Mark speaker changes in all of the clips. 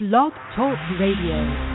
Speaker 1: Blog Talk Radio.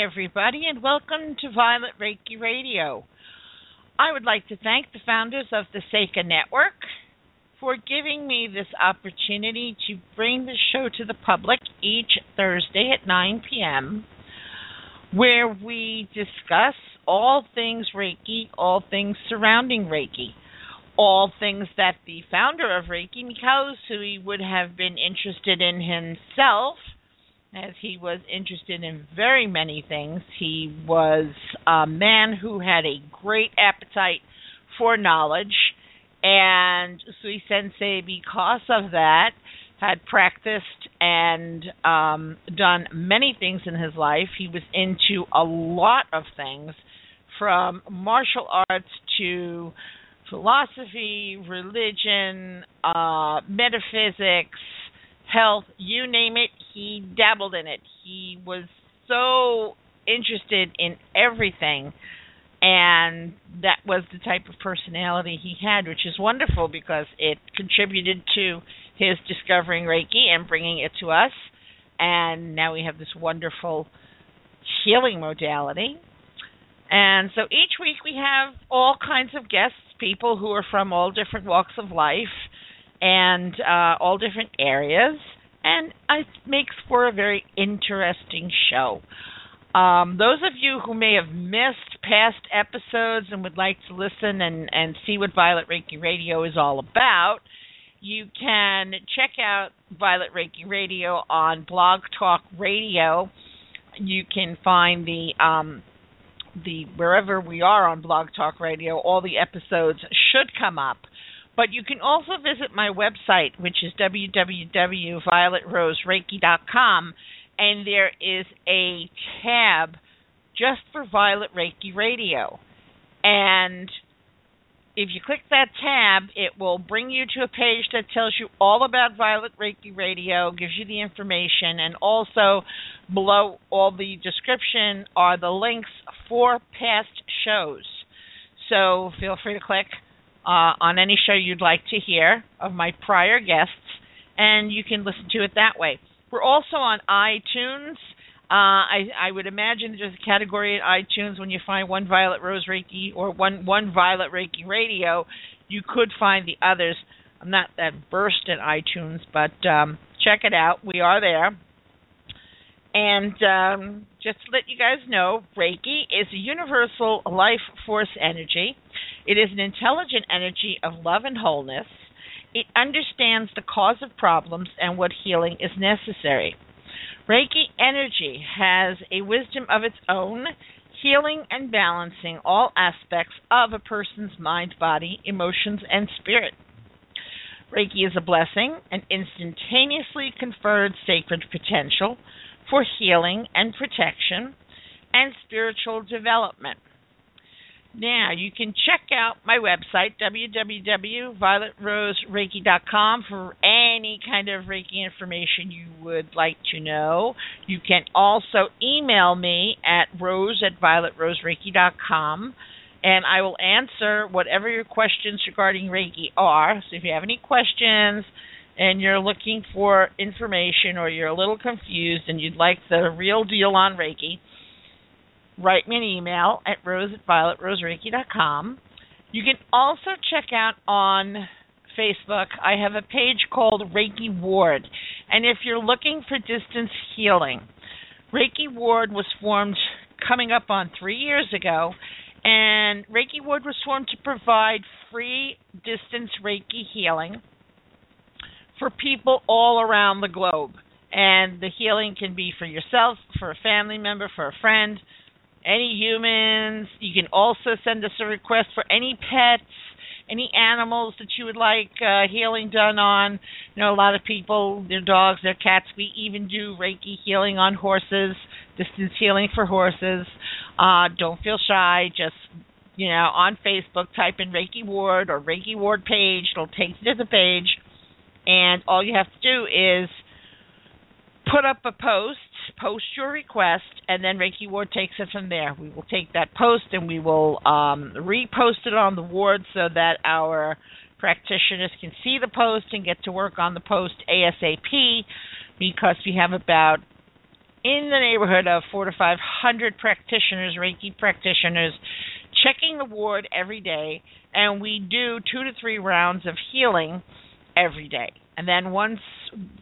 Speaker 2: Everybody, and welcome to Violet Reiki Radio. I would like to thank the founders of the Seika Network for giving me this opportunity to bring the show to the public each Thursday at 9 p.m., where we discuss all things Reiki, all things surrounding Reiki, all things that the founder of Reiki, Mikao Usui, would have been interested in himself as he was interested in very many things. He was a man who had a great appetite for knowledge, and Usui Sensei, because of that, had practiced and um, done many things in his life. He was into a lot of things, from martial arts to philosophy, religion, uh, metaphysics, health, you name it, he dabbled in it. He was so interested in everything. And that was the type of personality he had, which is wonderful because it contributed to his discovering Reiki and bringing it to us. And now we have this wonderful healing modality. And so each week we have all kinds of guests, people who are from all different walks of life and uh, all different areas, and it makes for a very interesting show. Um, those of you who may have missed past episodes and would like to listen and, and see what Violet Reiki Radio is all about, you can check out Violet Reiki Radio on Blog Talk Radio. You can find the um, the wherever we are on Blog Talk Radio, all the episodes should come up. But you can also visit my website, which is www.violetrosereiki.com, and there is a tab just for Violet Reiki Radio. And if you click that tab, it will bring you to a page that tells you all about Violet Reiki Radio, gives you the information, and also below all the description are the links for past shows. So feel free to click uh, on any show you'd like to hear of my prior guests, and you can listen to it that way. We're also on iTunes. Uh, I, I would imagine there's a category at iTunes when you find one Violet Rose Reiki or one one Violet Reiki Radio, you could find the others. I'm not that versed in iTunes, but um, check it out. We are there. And um, just to let you guys know, Reiki is a universal life force energy. It is an intelligent energy of love and wholeness. It understands the cause of problems and what healing is necessary. Reiki energy has a wisdom of its own, healing and balancing all aspects of a person's mind, body, emotions, and spirit. Reiki is a blessing, an instantaneously conferred sacred potential for healing and protection and spiritual development. Now, you can check out my website, www.violetrosereiki.com, for any kind of Reiki information you would like to know. You can also email me at rose at violetrosereiki.com, and I will answer whatever your questions regarding Reiki are. So if you have any questions and you're looking for information or you're a little confused and you'd like the real deal on Reiki, write me an email at rose at violetrosereiki.com. You can also check out on Facebook, I have a page called Reiki Ward. And if you're looking for distance healing, Reiki Ward was formed coming up on three years ago. And Reiki Ward was formed to provide free distance Reiki healing for people all around the globe. And the healing can be for yourself, for a family member, for a friend, any humans. You can also send us a request for any pets, any animals that you would like uh, healing done on. You know, a lot of people, their dogs, their cats. We even do Reiki healing on horses, distance healing for horses. Uh, don't feel shy. Just you know, on Facebook, type in Reiki Ward or Reiki Ward page. It'll take you to the page, and all you have to do is put up a post post your request, and then Reiki Ward takes it from there. We will take that post and we will um, repost it on the ward so that our practitioners can see the post and get to work on the post ASAP because we have about in the neighborhood of four to five hundred practitioners, Reiki practitioners, checking the ward every day, and we do two to three rounds of healing every day. And then once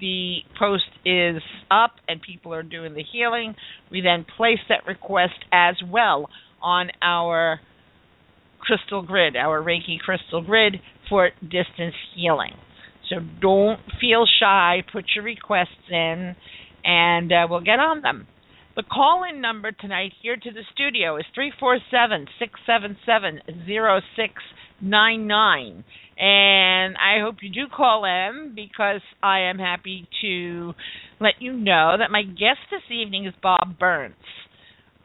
Speaker 2: the post is up and people are doing the healing, we then place that request as well on our crystal grid, our Reiki crystal grid for distance healing. So don't feel shy, put your requests in, and uh, we'll get on them. The call in number tonight here to the studio is 347 677 0699. And I hope you do call in because I am happy to let you know that my guest this evening is Bob Burns.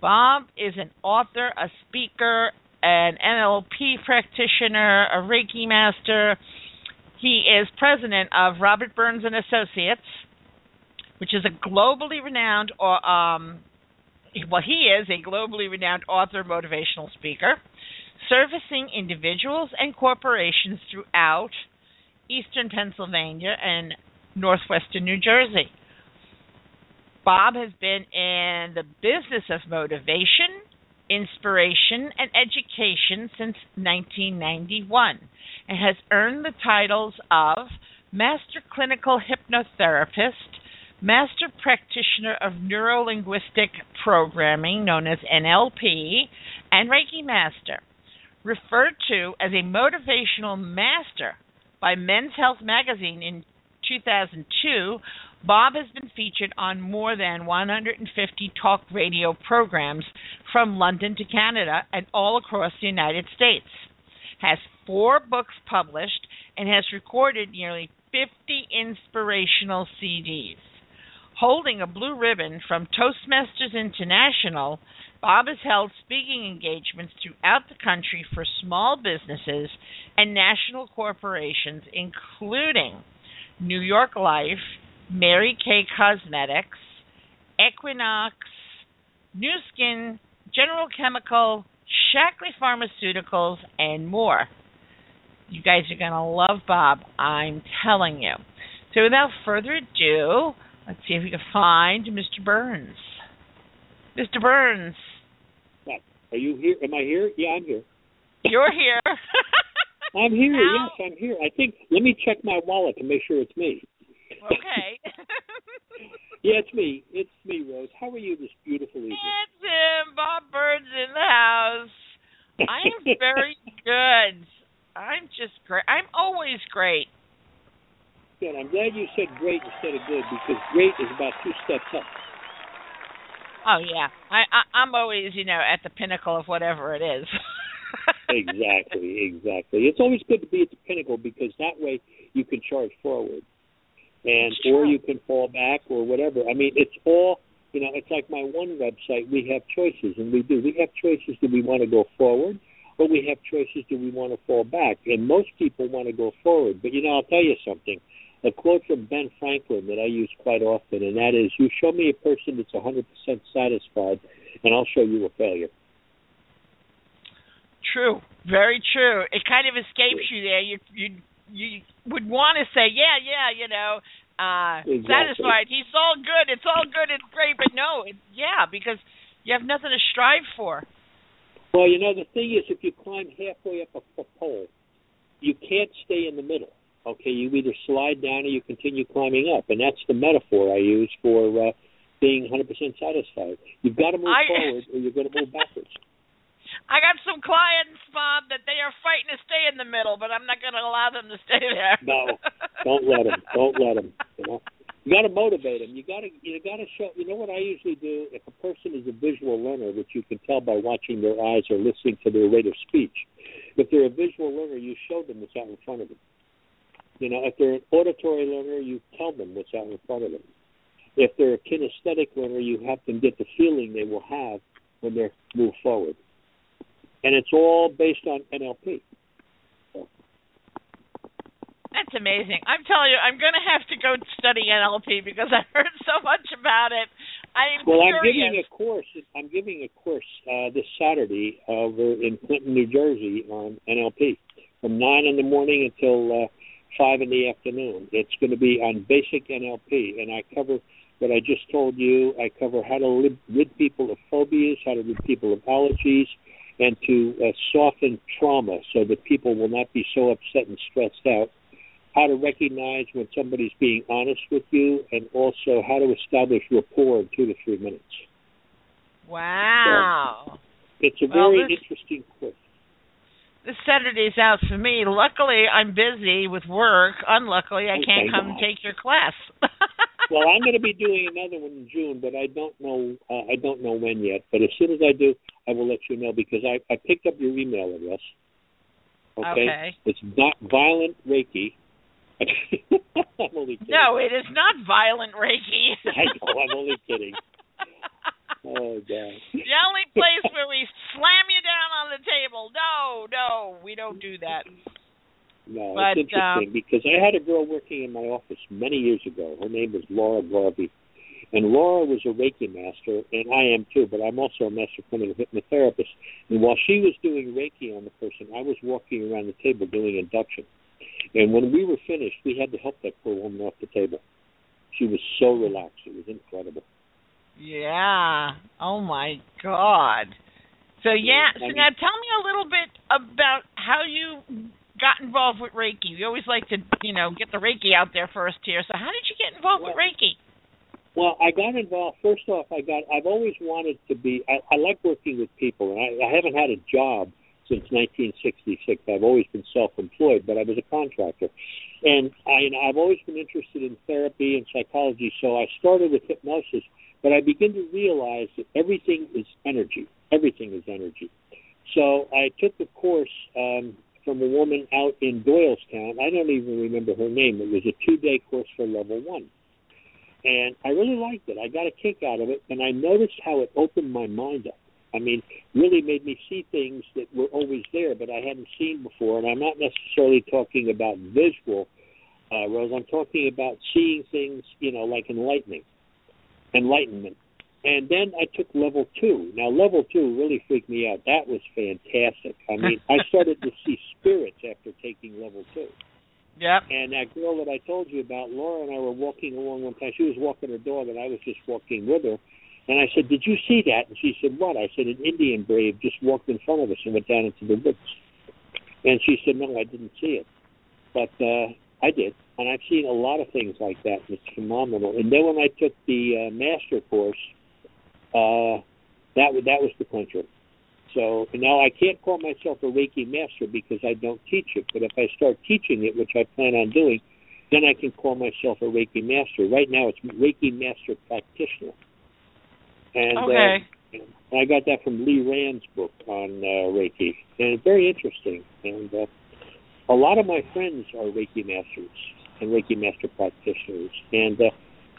Speaker 2: Bob is an author, a speaker, an NLP practitioner, a Reiki master. He is president of Robert Burns and Associates, which is a globally renowned, or um, well, he is a globally renowned author, motivational speaker servicing individuals and corporations throughout eastern Pennsylvania and northwestern New Jersey. Bob has been in the business of motivation, inspiration, and education since 1991 and has earned the titles of Master Clinical Hypnotherapist, Master Practitioner of Neuro Linguistic Programming, known as NLP, and Reiki Master referred to as a motivational master by Men's Health magazine in 2002, Bob has been featured on more than 150 talk radio programs from London to Canada and all across the United States. Has four books published and has recorded nearly 50 inspirational CDs. Holding a blue ribbon from Toastmasters International, Bob has held speaking engagements throughout the country for small businesses and national corporations, including New York Life, Mary Kay Cosmetics, Equinox, Nu Skin, General Chemical, Shaklee Pharmaceuticals, and more. You guys are going to love Bob, I'm telling you. So without further ado, let's see if we can find Mr. Burns. Mr. Burns,
Speaker 3: are you here? Am I here? Yeah, I'm here.
Speaker 2: You're here.
Speaker 3: I'm here. Yes, I'm here. I think. Let me check my wallet to make sure it's me.
Speaker 2: Okay.
Speaker 3: yeah, it's me. It's me, Rose. How are you this beautiful evening?
Speaker 2: It's him, Bob Burns in the house. I am very good. I'm just great. I'm always great.
Speaker 3: Good. I'm glad you said great instead of good because great is about two steps up.
Speaker 2: Oh yeah, I, I I'm always you know at the pinnacle of whatever it is.
Speaker 3: exactly, exactly. It's always good to be at the pinnacle because that way you can charge forward, and or you can fall back or whatever. I mean, it's all you know. It's like my one website. We have choices, and we do. We have choices. Do we want to go forward, or we have choices do we want to fall back? And most people want to go forward. But you know, I'll tell you something. A quote from Ben Franklin that I use quite often, and that is, "You show me a person that's 100% satisfied, and I'll show you a failure."
Speaker 2: True, very true. It kind of escapes you there. You you you would want to say, yeah, yeah, you know, uh
Speaker 3: Exactly.
Speaker 2: satisfied. He's all good. It's all good. It's great. But no, it, yeah, because you have nothing to strive for.
Speaker 3: Well, you know, the thing is, if you climb halfway up a, a pole, you can't stay in the middle. Okay, you either slide down or you continue climbing up, and that's the metaphor I use for uh, being 100% satisfied. You've got to move
Speaker 2: I-
Speaker 3: forward, or you're going to move backwards.
Speaker 2: I got some clients, Bob, that they are fighting to stay in the middle, but I'm not going to allow them to stay there.
Speaker 3: No, don't let them. Don't let them. You know, you got to motivate them. You got to. You got to show. You know what I usually do? If a person is a visual learner, which you can tell by watching their eyes or listening to their rate of speech, if they're a visual learner, you show them what's out in front of them. You know, if they're an auditory learner, you tell them what's out in front of them. If they're a kinesthetic learner, you have them get the feeling they will have when they move forward. And it's all based on NLP.
Speaker 2: That's amazing. I'm telling you, I'm going to have to go study NLP because I heard so much about it. I'm
Speaker 3: Well, I'm giving a course. I'm giving a course uh, this Saturday over in Clinton, New Jersey, on NLP from nine in the morning until uh, five in the afternoon. It's going to be on basic NLP, and I cover what I just told you. I cover how to rid, rid people of phobias, how to rid people of allergies, and to uh, soften trauma so that people will not be so upset and stressed out. How to recognize when somebody's being honest with you, and also how to establish rapport in two to three minutes.
Speaker 2: wow.
Speaker 3: It's a
Speaker 2: Well,
Speaker 3: very
Speaker 2: this-
Speaker 3: interesting course.
Speaker 2: Saturday's out for me. Luckily, I'm busy with work. Unluckily, I can't come and take your class.
Speaker 3: Well, I'm going to be doing another one in June, but I don't know. Uh, I don't know when yet. But as soon as I do, I will let you know because I, I picked up your email address. Okay.
Speaker 2: Okay.
Speaker 3: It's not violent Reiki. I'm only kidding.
Speaker 2: no, it is not violent Reiki.
Speaker 3: I know. I'm only kidding. Oh God.
Speaker 2: the only place where we slam you down on the table. No, no, we don't do that.
Speaker 3: No,
Speaker 2: But,
Speaker 3: it's interesting
Speaker 2: um,
Speaker 3: because I had a girl working in my office many years ago. Her name was Laura Garvey. And Laura was a Reiki master, and I am too, but I'm also a master clinical hypnotherapist. And while she was doing Reiki on the person, I was walking around the table doing induction. And when we were finished, we had to help that poor woman off the table. She was so relaxed. It was incredible.
Speaker 2: Yeah. Oh my God. So yeah. So now tell me a little bit about how you got involved with Reiki. We always like to, you know, get the Reiki out there first here. So how did you get involved with Reiki?
Speaker 3: Well, I got involved. First off, I got. I've always wanted to be. I, I like working with people, and I, I haven't had a job since 1966. I've always been self-employed, but I was a contractor, and I, and I've always been interested in therapy and psychology. So I started with hypnosis, but I began to realize that everything is energy. Everything is energy. So I took a course um, from a woman out in Doylestown. I don't even remember her name. It was a two-day course for level one and I really liked it. I got a kick out of it, and I noticed how it opened my mind up. I mean, really made me see things that were always there, but I hadn't seen before. And I'm not necessarily talking about visual, uh, Rose. I'm talking about seeing things, you know, like enlightening, enlightenment. And then I took level two. Now, level two really freaked me out. That was fantastic. I mean, I started to see spirits after taking level two.
Speaker 2: Yep.
Speaker 3: And that girl that I told you about, Laura and I were walking along one time. She was walking her dog, and I was just walking with her. And I said, "Did you see that?" And she said, "What?" I said, "An Indian brave just walked in front of us and went down into the woods." And she said, "No, I didn't see it, but uh, I did." And I've seen a lot of things like that. It's phenomenal. And then when I took the uh, master course, uh, that was that was the clincher. So now I can't call myself a Reiki master because I don't teach it. But if I start teaching it, which I plan on doing, then I can call myself a Reiki master. Right now, it's Reiki master practitioner. And
Speaker 2: Okay.
Speaker 3: uh, I got that from Lee Rand's book on uh, Reiki, and it's very interesting. And uh, a lot of my friends are Reiki masters and Reiki master practitioners, and uh,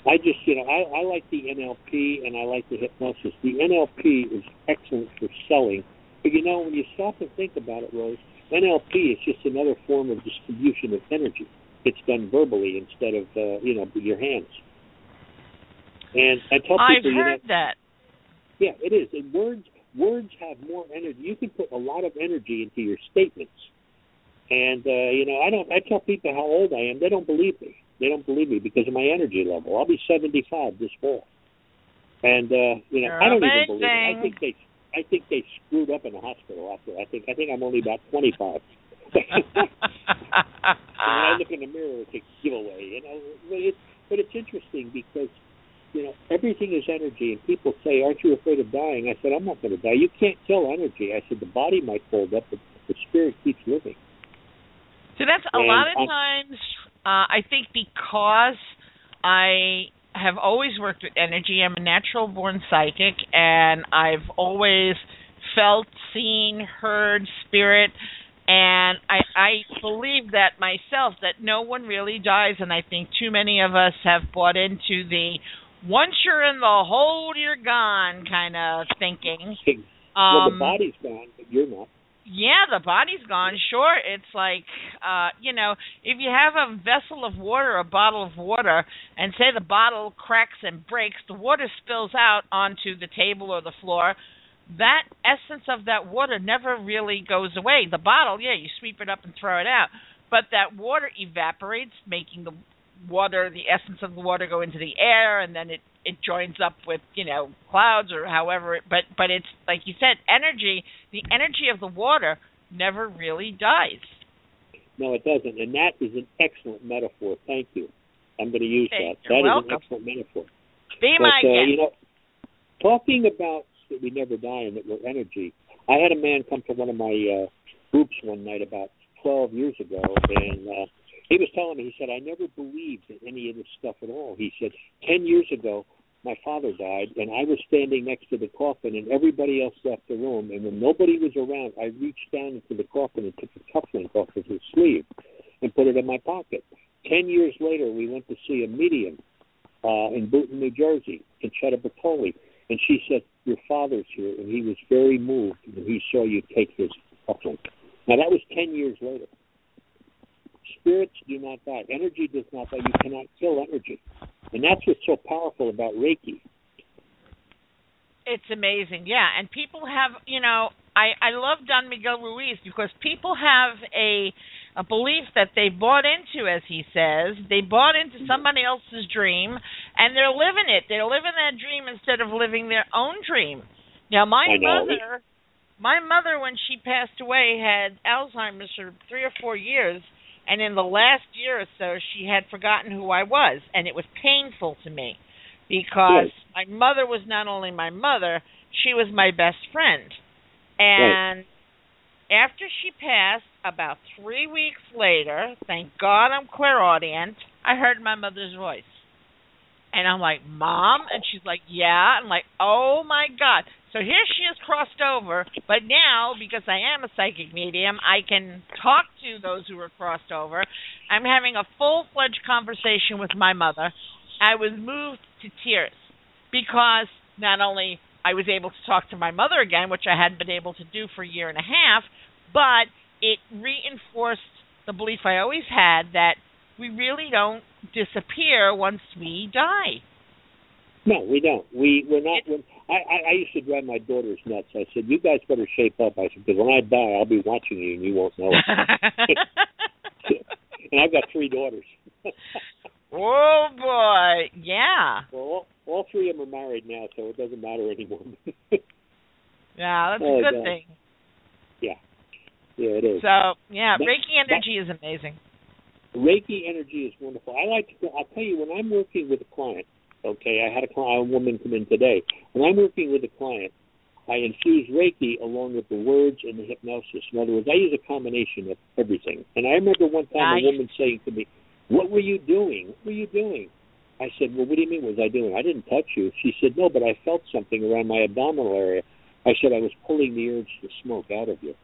Speaker 3: I just, you know, I, I like the NLP and I like the hypnosis. The NLP is excellent for selling But you know, when you stop and think about it, Rose, NLP is just another form of distribution of energy. It's done verbally instead of uh, you know your hands. And I tell people,
Speaker 2: I've
Speaker 3: you
Speaker 2: heard
Speaker 3: know,
Speaker 2: that.
Speaker 3: yeah, it is. And words words have more energy. You can put a lot of energy into your statements. And uh, you know, I don't. I tell people how old I am. They don't believe me. They don't believe me because of my energy level. I'll be seventy-five this fall. And uh, you know,
Speaker 2: You're
Speaker 3: I don't even believe it. I think they. I think they screwed up in the hospital after. I think. I think I'm only about twenty-five. when I look in the mirror, it's a giveaway. You know, but it's but it's interesting because you know everything is energy, and people say, "Aren't you afraid of dying?" I said, "I'm not going to die. You can't kill energy." I said, "The body might fold up, but the spirit keeps living."
Speaker 2: So that's a
Speaker 3: And
Speaker 2: lot of
Speaker 3: I-
Speaker 2: times. Uh, I think because I have always worked with energy, I'm a natural born psychic, and I've always felt, seen, heard spirit, and I I believe that myself that no one really dies, and I think too many of us have bought into the once you're in the hole, you're gone kind of thinking.
Speaker 3: well,
Speaker 2: Um,
Speaker 3: the body's gone, but you're not.
Speaker 2: Yeah, the body's gone. Sure, it's like uh, you know, if you have a vessel of water, a bottle of water, and say the bottle cracks and breaks, the water spills out onto the table or the floor. That essence of that water never really goes away. The bottle, yeah, you sweep it up and throw it out, but that water evaporates, making the water, the essence of the water, go into the air, and then it it joins up with you know clouds or however. But but it's like you said, energy. The energy of the water never really dies.
Speaker 3: No, it doesn't, and that is an excellent metaphor. Thank you. I'm going to use
Speaker 2: Hey,
Speaker 3: that. That is
Speaker 2: welcome.
Speaker 3: an excellent metaphor.
Speaker 2: Be
Speaker 3: but
Speaker 2: my
Speaker 3: uh,
Speaker 2: guest.
Speaker 3: you know, talking about that we never die and that we're energy. I had a man come to one of my uh, groups one night about 12 years ago, and uh, he was telling me. He said, "I never believed in any of this stuff at all." He said, 10 years ago, my father died, and I was standing next to the coffin, and everybody else left the room. And when nobody was around, I reached down into the coffin and took the cufflink off of his sleeve and put it in my pocket. Ten years later, we went to see a medium uh, in Boonton, New Jersey, in Cheddar Bertoli, and she said, "Your father's here," and he was very moved when he saw you take his cufflink. Now that was ten years later. Spirits do not die. Energy does not die. You cannot kill energy, and that's what's so powerful about Reiki.
Speaker 2: It's amazing, yeah. And people have, you know, I I love Don Miguel Ruiz because people have a a belief that they bought into, as he says. They bought into mm-hmm. somebody else's dream, and they're living it. They're living that dream instead of living their own dream. Now, my mother, my mother, when she passed away, had Alzheimer's for three or four years, and in the last year or so, she had forgotten who I was, and it was painful to me because my mother was not only my mother, she was my best friend. And after she passed, about three weeks later, thank God I'm clairaudient, I heard my mother's voice. And I'm like, Mom? And she's like, Yeah. I'm like, Oh my God. So here she is crossed over, but now, because I am a psychic medium, I can talk to those who are crossed over. I'm having a full fledged conversation with my mother. I was moved to tears because not only I was able to talk to my mother again, which I hadn't been able to do for a year and a half, but it reinforced the belief I always had that we really don't disappear once we die.
Speaker 3: No, we don't. We we're not. I, I I used to drive my daughters nuts. I said, "You guys better shape up." I said, "Because when I die, I'll be watching you, and you won't know it." and I've got three daughters.
Speaker 2: oh boy, yeah,
Speaker 3: well, all, all three of them are married now, so it doesn't matter anymore.
Speaker 2: yeah, that's
Speaker 3: Oh,
Speaker 2: a good
Speaker 3: God.
Speaker 2: thing.
Speaker 3: yeah, yeah, it is.
Speaker 2: So yeah,
Speaker 3: That-
Speaker 2: Reiki energy is amazing.
Speaker 3: Reiki energy is wonderful. I like to. I'll tell you when I'm working with a client. Okay, I had a, cli- a woman come in today. When I'm working with a client, I infuse Reiki along with the words and the hypnosis. In other words, I use a combination of everything. And I remember one time a woman saying to me, "What were you doing? What were you doing?" I said, "Well, what do you mean? What was I doing? I didn't touch you." She said, "No, but I felt something around my abdominal area." I said, "I was pulling the urge to smoke out of you."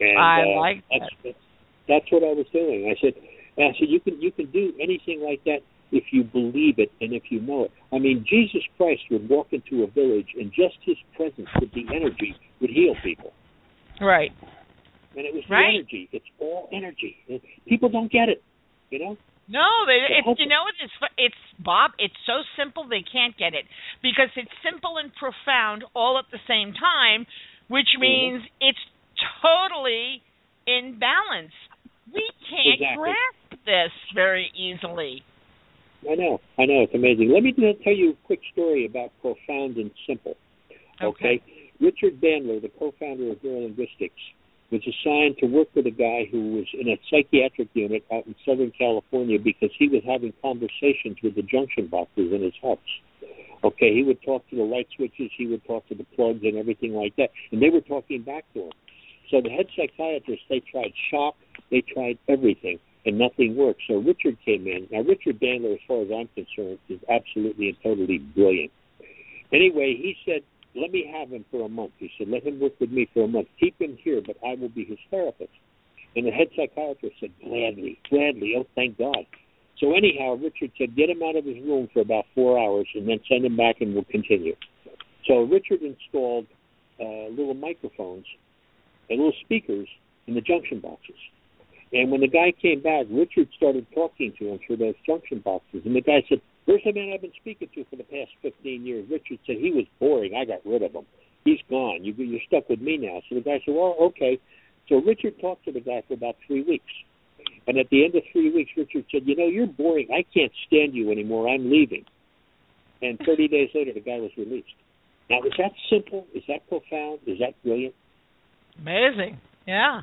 Speaker 3: And,
Speaker 2: I
Speaker 3: uh,
Speaker 2: like
Speaker 3: that's, that's that's what I was doing. I said, and I said you can you can do anything like that. If you believe it and if you know it. I mean, Jesus Christ would walk into a village and just his presence with the energy would heal people.
Speaker 2: Right.
Speaker 3: And it was the
Speaker 2: Right.
Speaker 3: energy. It's all energy. People don't get it, you know?
Speaker 2: No, they, it's you know what it's it's Bob. It's so simple they can't get it because it's simple and profound all at the same time, which
Speaker 3: Mhm.
Speaker 2: means it's totally in balance. We can't
Speaker 3: Exactly.
Speaker 2: grasp this very easily.
Speaker 3: I know. I know. It's amazing. Let me tell you a quick story about profound and simple. Okay. Richard Bandler, the co-founder of Neurolinguistics, was assigned to work with a guy who was in a psychiatric unit out in Southern California because he was having conversations with the junction boxes in his house. Okay, he would talk to the light switches, he would talk to the plugs and everything like that, and they were talking back to him. So the head psychiatrist, they tried shock, they tried everything, and nothing worked. So Richard came in. Now Richard Bandler, as far as I'm concerned, is absolutely and totally brilliant. Anyway, he said, let me have him for a month. He said, let him work with me for a month. Keep him here, but I will be his therapist. And the head psychiatrist said, gladly, gladly. Oh, thank God. So anyhow, Richard said, get him out of his room for about four hours and then send him back and we'll continue. So Richard installed uh, little microphones and little speakers in the junction boxes. And when the guy came back, Richard started talking to him through those junction boxes. And the guy said, Where's the man I've been speaking to for the past 15 years? Richard said, He was boring. I got rid of him. He's gone. You, you're stuck with me now. So the guy said, Well, okay. So Richard talked to the guy for about three weeks. And at the end of three weeks, Richard said, You know, you're boring. I can't stand you anymore. I'm leaving. And 30 days later, the guy was released. Now, is that simple? Is that profound? Is that brilliant?
Speaker 2: Amazing. Yeah.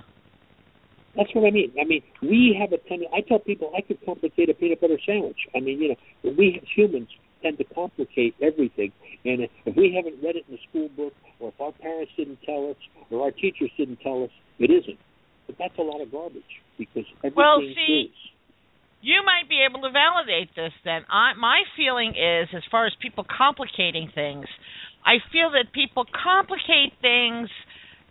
Speaker 3: That's what I mean. I mean, we have a tendency. I tell people I could complicate a peanut butter sandwich. I mean, you know, we as humans tend to complicate everything. And if we haven't read it in the school book, or if our parents didn't tell us, or our teachers didn't tell us, it isn't. But that's a lot of garbage because everything
Speaker 2: Well, see,
Speaker 3: is.
Speaker 2: You might be able to validate this then. I, my feeling is, as far as people complicating things, I feel that people complicate things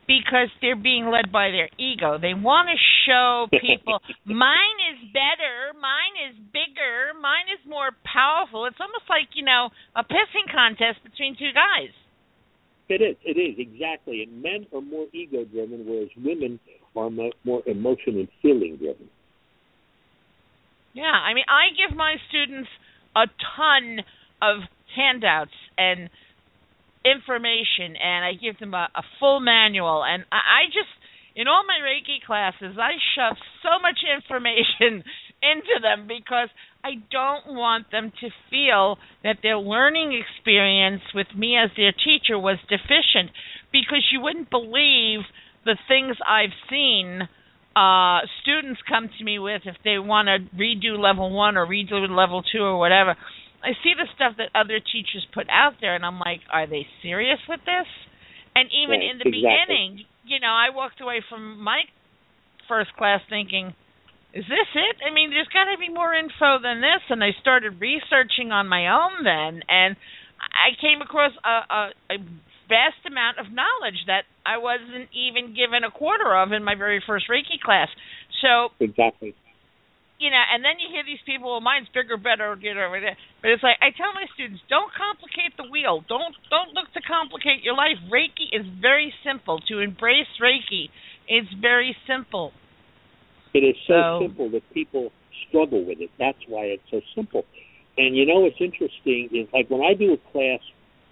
Speaker 2: because they're being led by their ego. They want to show people, mine is better, mine is bigger, mine is more powerful. It's almost like, you know, a pissing contest between two guys.
Speaker 3: It is. It is exactly. And men are more ego driven, whereas women are mo- more emotion and feeling driven.
Speaker 2: Yeah, I mean, I give my students a ton of handouts and information, and I give them a, a full manual. And I, I just, in all my Reiki classes, I shove so much information into them because I don't want them to feel that their learning experience with me as their teacher was deficient because you wouldn't believe the things I've seen uh students come to me with if they want to redo level 1 or redo level 2 or whatever. I see the stuff that other teachers put out there and I'm like, are they serious with this? And even
Speaker 3: Right,
Speaker 2: in the
Speaker 3: exactly.
Speaker 2: beginning, you know, I walked away from my first class thinking, is this it? I mean, there's got to be more info than this. And I started researching on my own then, and I came across a, a, a vast amount of knowledge that I wasn't even given a quarter of in my very first Reiki class. So,
Speaker 3: Exactly.
Speaker 2: You know, and then you hear these people, well, mine's bigger, better, you know, but it's like I tell my students, don't complicate the wheel. Don't don't look to complicate your life. Reiki is very simple. To embrace Reiki, it's very simple.
Speaker 3: It is so
Speaker 2: So-
Speaker 3: simple that people struggle with it. That's why it's so simple. And you know what's interesting is like when I do a class,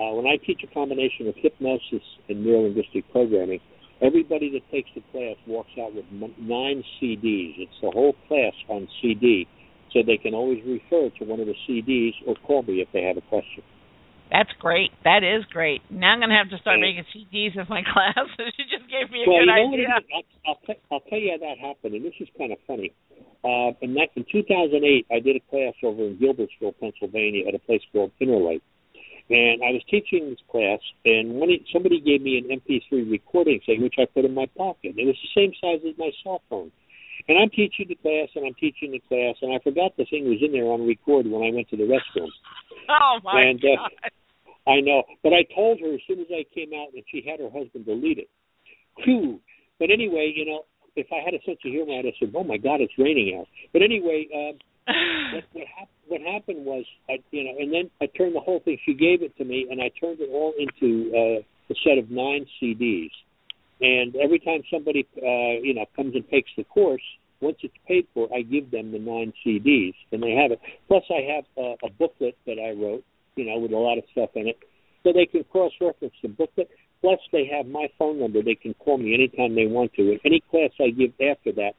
Speaker 3: uh, when I teach a combination of hypnosis and neurolinguistic programming, everybody that takes the class walks out with nine CDs. It's the whole class on CD, so they can always refer to one of the CDs or call me if they have a question.
Speaker 2: That's great. That is great. Now I'm gonna have to start
Speaker 3: Yeah.
Speaker 2: making CDs of my class. you just gave me a
Speaker 3: well,
Speaker 2: good
Speaker 3: you know
Speaker 2: idea.
Speaker 3: I'll, I'll, t- I'll tell you how that happened, and this is kind of funny. Uh, in, that, in 2008, I did a class over in Gilbertsville, Pennsylvania, at a place called Interlight. And I was teaching this class, and when it, somebody gave me an MP3 recording thing, which I put in my pocket. It was the same size as my cell phone. And I'm teaching the class, and I'm teaching the class, and I forgot the thing was in there on record when I went to the restroom.
Speaker 2: Oh my
Speaker 3: And, uh,
Speaker 2: god.
Speaker 3: I know, but I told her as soon as I came out that she had her husband delete it. Phew. But anyway, you know, if I had a sense of humor, I'd have said, "Oh my God, it's raining out." But anyway, um, what what, hap- what happened was, I, you know, and then I turned the whole thing. She gave it to me, and I turned it all into uh, a set of nine CDs. And every time somebody, uh, you know, comes and takes the course, once it's paid for, I give them the nine CDs, and they have it. Plus, I have uh, a booklet that I wrote, you know, with a lot of stuff in it, so they can cross-reference the booklet. Plus, they have my phone number. They can call me anytime they want to. And any class I give after that,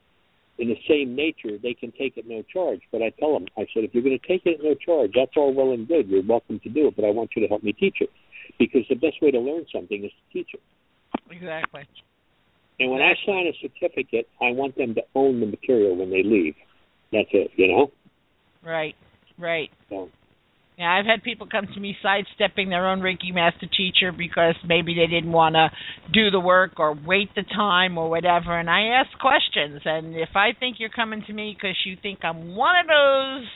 Speaker 3: in the same nature, they can take it no charge. But I tell them, I said, if you're going to take it at no charge, that's all well and good. You're welcome to do it, but I want you to help me teach it, because the best way to learn something is to teach it.
Speaker 2: Exactly.
Speaker 3: And when I sign a certificate, I want them to own the material when they leave. That's it, you know.
Speaker 2: Right. Right.
Speaker 3: So,
Speaker 2: Yeah, I've had people come to me sidestepping their own Reiki master teacher because maybe they didn't want to do the work or wait the time or whatever. And I ask questions. And if I think you're coming to me because you think I'm one of those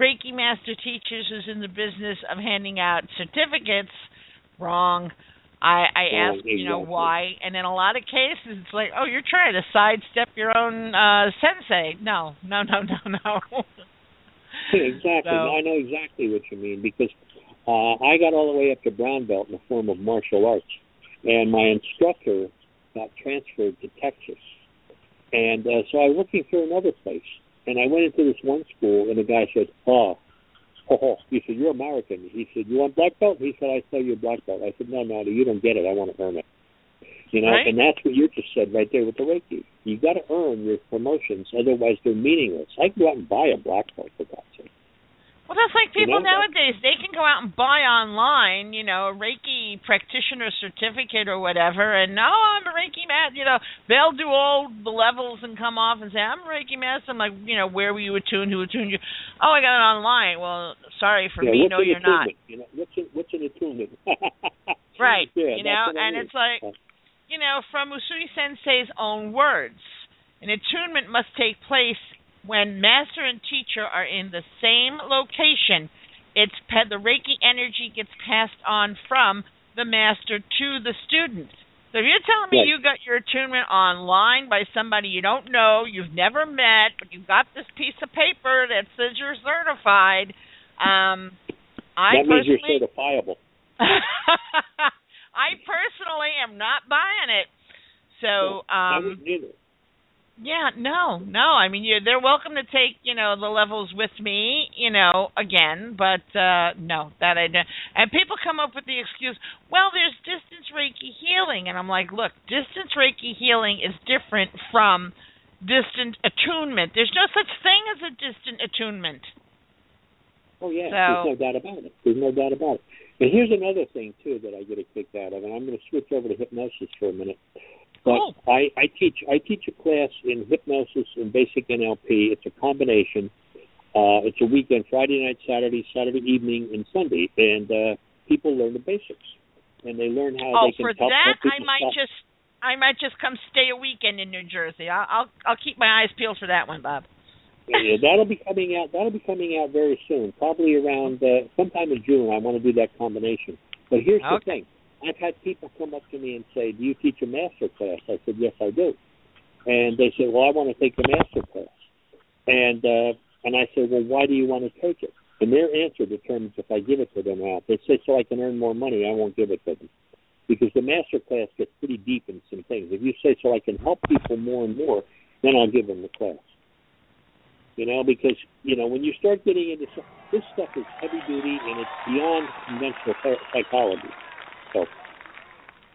Speaker 2: Reiki master teachers who's in the business of handing out certificates, wrong. I, I ask, you know, why, and in a lot of cases, it's like, oh, you're trying to sidestep your own uh sensei. No, no, no, no, no.
Speaker 3: exactly.
Speaker 2: So-
Speaker 3: I know exactly what you mean because uh, I got all the way up to brown belt in the form of martial arts, and my instructor got transferred to Texas, and uh, so I was looking for another place, and I went into this one school, and the guy said, "Oh." Oh, oh. he said, "You're American." He said, "You want black belt?" He said, "I tell you a black belt." I said, "No, no, you don't get it. I want to earn it." You know,
Speaker 2: Right.
Speaker 3: and that's what you just said right there with the Reiki. You got to earn your promotions, otherwise they're meaningless. I can go out and buy a black belt for God's sake.
Speaker 2: Well, that's like
Speaker 3: You
Speaker 2: people
Speaker 3: know,
Speaker 2: nowadays. They can go out and buy online, you know, a Reiki practitioner certificate or whatever, and no, I'm a Reiki master. You know, they'll do all the levels and come off and say, I'm a Reiki master. I'm like, you know, where were you attuned? Who attuned you? Oh, I got it online. Well, sorry for
Speaker 3: yeah,
Speaker 2: me, no, you're not.
Speaker 3: You know, what's an, what's an attunement?
Speaker 2: Right.
Speaker 3: Yeah,
Speaker 2: you know,
Speaker 3: what I
Speaker 2: and
Speaker 3: mean.
Speaker 2: it's like, you know, from Usui Sensei's own words, an attunement must take place when master and teacher are in the same location. It's the Reiki energy gets passed on from the master to the student. So if you're telling me
Speaker 3: Right.
Speaker 2: you got your attunement online by somebody you don't know, you've never met, but you've got this piece of paper that says you're certified, um, I
Speaker 3: that means you're certifiable.
Speaker 2: I personally am not buying it. So, um yeah, no, no. I mean, you they're welcome to take, you know, the levels with me, you know, again, but uh no, that I don't. And people come up with the excuse, well, there's distance Reiki healing, and I'm like, look, distance Reiki healing is different from distant attunement. There's no such thing as a distant attunement.
Speaker 3: Oh yeah,
Speaker 2: So-
Speaker 3: there's no doubt about it. There's no doubt about it. And here's another thing too that I get a kick out of, and I'm going to switch over to hypnosis for a minute. But
Speaker 2: Cool.
Speaker 3: I, I teach I teach a class in hypnosis and basic NLP. It's a combination. Uh, it's a weekend, Friday night, Saturday, Saturday evening, and Sunday, and uh, people learn the basics, and they learn how
Speaker 2: Oh,
Speaker 3: they can
Speaker 2: for that,
Speaker 3: help
Speaker 2: I might
Speaker 3: stop.
Speaker 2: just, I might just come stay a weekend in New Jersey. I'll, I'll, I'll keep my eyes peeled for that one, Bob.
Speaker 3: Yeah, that'll be coming out. That'll be coming out very soon, probably around uh, sometime in June. I want to do that combination. But here's the thing: I've had people come up to me and say, "Do you teach a master class?" I said, "Yes, I do." And they said, "Well, I want to take the master class." And uh, and I said, "Well, why do you want to take it?" And their answer determines if I give it to them or not. They say, "So I can earn more money." I won't give it to them because the master class gets pretty deep in some things. If you say, "So I can help people more and more," then I'll give them the class. You know, because you know when you start getting into some, this stuff is heavy duty and it's beyond conventional psychology. So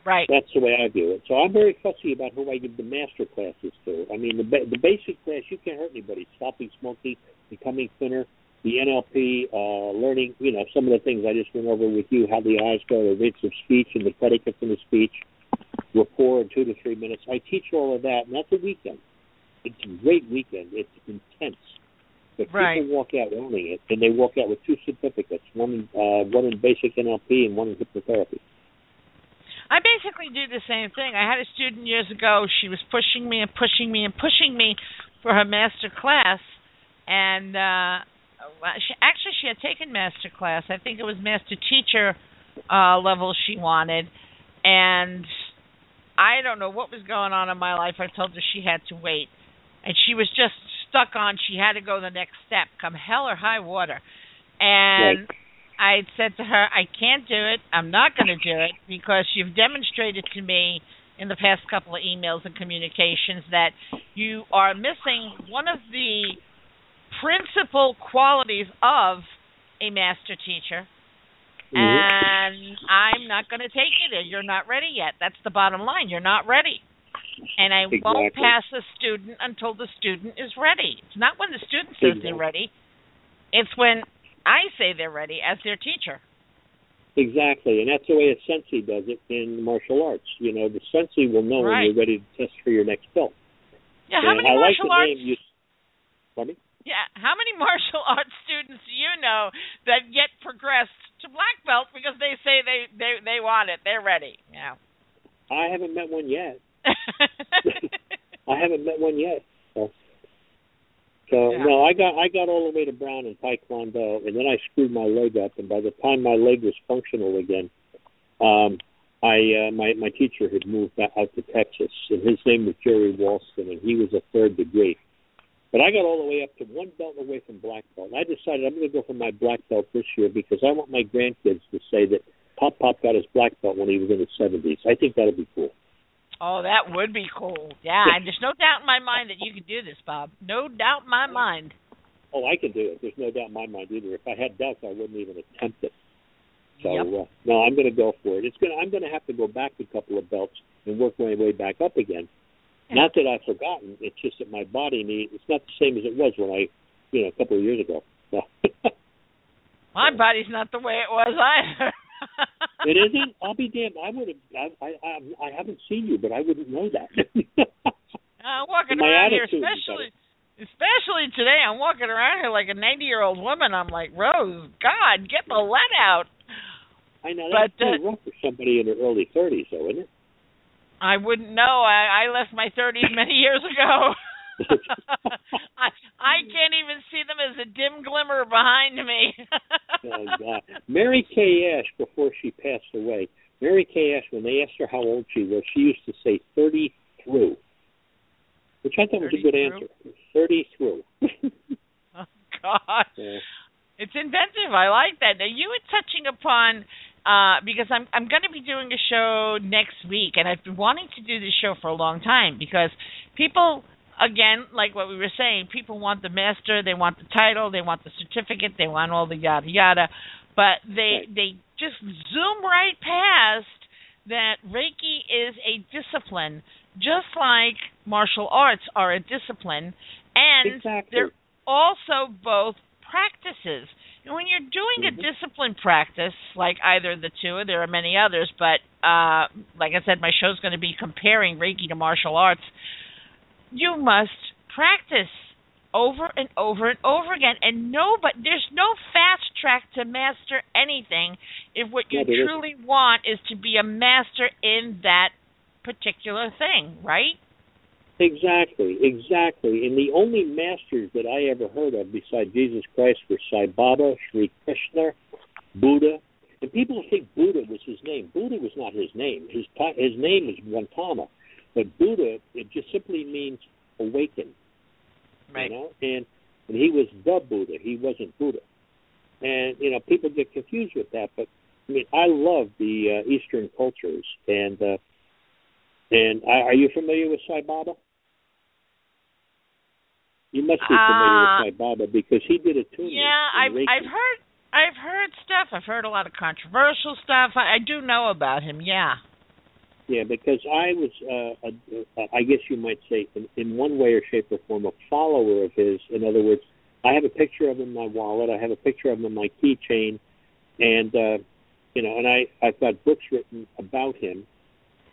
Speaker 2: Right.
Speaker 3: that's the way I view it. So I'm very fussy about who I give the master classes to. I mean, the ba- the basic class you can't hurt anybody. Stopping smoking, becoming thinner, the NLP, uh, learning. You know, some of the things I just went over with you, how the eyes go, the rates of speech and the predicates in the speech, rapport in two to three minutes. I teach all of that, and that's a weekend. It's a great weekend. It's intense. But
Speaker 2: Right.
Speaker 3: people walk out owning it, and they walk out with two certificates: one in uh, one in basic NLP and one in hypnotherapy.
Speaker 2: I basically do the same thing. I had a student years ago. She was pushing me and pushing me and pushing me for her master class, and uh she actually she had taken master class. I think it was master teacher uh level she wanted, and I don't know what was going on in my life. I told her she had to wait, and she was just stuck on she had to go the next step, come hell or high water. And
Speaker 3: Right.
Speaker 2: I said to her, I can't do it. I'm not going to do it because you've demonstrated to me in the past couple of emails and communications that you are missing one of the principal qualities of a master teacher.
Speaker 3: Mhm.
Speaker 2: And I'm not going to take it. You're not ready yet. That's the bottom line. You're not ready. And I won't pass a student until the student is ready. It's not when the student says they're ready. It's when I say they're ready as their teacher.
Speaker 3: Exactly, and that's the way a sensei does it in martial arts. You know, the sensei will know when you're ready to test for your next belt.
Speaker 2: Yeah, how
Speaker 3: and
Speaker 2: many
Speaker 3: I like
Speaker 2: martial
Speaker 3: the
Speaker 2: arts
Speaker 3: name you. Pardon me?
Speaker 2: Yeah, how many martial arts students do you know that get progressed to black belt because they say they they they want it, they're ready. Yeah.
Speaker 3: I haven't met one yet. I haven't met one yet. So, so
Speaker 2: Yeah.
Speaker 3: no, I got I got all the way to brown in Taekwondo, and then I screwed my leg up, and by the time my leg was functional again, um, I uh, my my teacher had moved out to Texas, and his name was Jerry Walston, and he was a third degree. But I got all the way up to one belt away from black belt. And I decided I'm going to go for my black belt this year because I want my grandkids to say that Pop Pop got his black belt when he was in his 70s. I think that'll be cool.
Speaker 2: Oh, that would be cool. Yeah, and there's no doubt in my mind that you can do this, Bob. No doubt in my mind.
Speaker 3: Oh, I can do it. There's no doubt in my mind either. If I had doubts, I wouldn't even attempt it. So
Speaker 2: Yep.
Speaker 3: uh, no, I'm going to go for it. It's going. I'm going to have to go back a couple of belts and work my way back up again.
Speaker 2: Yeah.
Speaker 3: Not that I've forgotten. It's just that my body needs. It's not the same as it was when I, you know, a couple of years ago. So.
Speaker 2: My body's not the way it was either.
Speaker 3: it isn't. I'll be damned. I would have. I, I I haven't seen you, but I wouldn't know that.
Speaker 2: I'm walking
Speaker 3: My
Speaker 2: around here, especially especially today. I'm walking around here like a 90 year old woman. I'm like, Rose, God, get the lead out.
Speaker 3: I know that's
Speaker 2: But, uh,
Speaker 3: rough for somebody in their early 30s, though, isn't it?
Speaker 2: I wouldn't know. I, I left my 30s many years ago. I I can't even see them as a dim glimmer behind me.
Speaker 3: oh God. Mary Kay Ash, before she passed away, Mary Kay Ash, when they asked her how old she was, she used to say thirty through, which I thought was a good
Speaker 2: through?
Speaker 3: answer. Thirty through.
Speaker 2: oh God.
Speaker 3: Yeah.
Speaker 2: It's inventive. I like that. Now you were touching upon uh because I'm I'm going to be doing a show next week and I've been wanting to do this show for a long time because people again like what we were saying people want the master, they want the title, they want the certificate, they want all the yada yada but they they just zoom right past that Reiki is a discipline just like martial arts are a discipline and
Speaker 3: exactly.
Speaker 2: they're also both practices. And when you're doing a
Speaker 3: Mhm.
Speaker 2: discipline practice, like either of the two, there are many others, but uh, like I said, my show's going to be comparing Reiki to martial arts. You must practice over and over and over again, and no, but there's no fast track to master anything. If what you
Speaker 3: isn't.
Speaker 2: truly want is to be a master in that particular thing, right?
Speaker 3: Exactly, exactly. And the only masters that I ever heard of besides Jesus Christ were Sai Baba, Sri Krishna, Buddha. And people think Buddha was his name. Buddha was not his name. His his name is Gautama, but Buddha it just simply means awaken. You know, and and he was the Buddha. He wasn't Buddha. And you know, people get confused with that. But I mean, I love the uh, Eastern cultures. And uh, and are are you familiar with Sai Baba? You must be familiar
Speaker 2: Uh,
Speaker 3: with Sai Baba because he did a tuning.
Speaker 2: Yeah, I've
Speaker 3: Reiki.
Speaker 2: I've heard I've heard stuff. I've heard a lot of controversial stuff. I, I do know about him. Yeah.
Speaker 3: Yeah, because I was, uh, a, a, I guess you might say, in, in one way or shape or form, a follower of his. In other words, I have a picture of him in my wallet. I have a picture of him in my keychain, and uh, you know, and I I've got books written about him,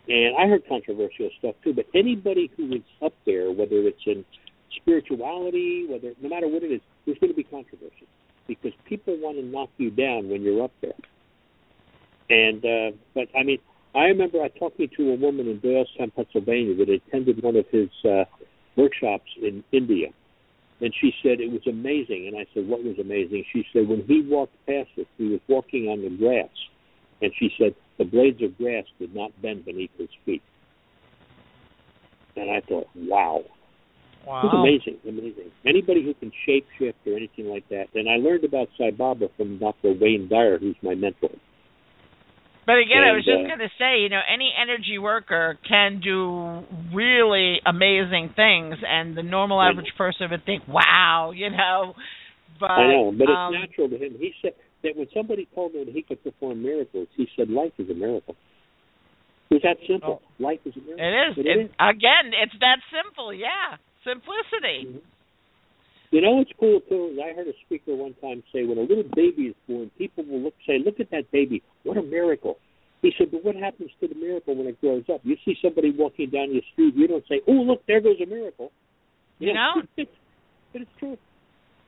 Speaker 3: and I heard controversial stuff too. But anybody who is up there, whether it's in spirituality, whether no matter what it is, there's going to be controversy because people want to knock you down when you're up there. And uh, but I mean, I remember I talking to a woman in Doylestown, Pennsylvania, that attended one of his uh, workshops in India, and she said it was amazing. And I said, "What was amazing?" She said, "When he walked past us, he was walking on the grass, and she said the blades of grass did not bend beneath his feet." And I thought, "Wow."
Speaker 2: Wow.
Speaker 3: It's amazing, amazing. Anybody who can shape shift or anything like that. And I learned about Sai Baba from Dr. Wayne Dyer, who's my mentor.
Speaker 2: But again, I was just
Speaker 3: uh,
Speaker 2: going to say, you know, any energy worker can do really amazing things, and the normal average person would think, "Wow," you know. But
Speaker 3: I know, but it's
Speaker 2: um,
Speaker 3: natural to him. He said that when somebody told him that he could perform miracles, he said, "Life is a miracle." It was that simple. Life is a miracle.
Speaker 2: It is.
Speaker 3: It
Speaker 2: It,
Speaker 3: is.
Speaker 2: again, it's that simple. Yeah, simplicity.
Speaker 3: Mhm. You know what's cool too? is I heard a speaker one time say, when a little baby is born, people will look say, "Look at that baby! What a miracle!" He said, "But what happens to the miracle when it grows up? You see somebody walking down the street, you don't say, "Oh, look, there goes a miracle."
Speaker 2: You know?
Speaker 3: but it's true.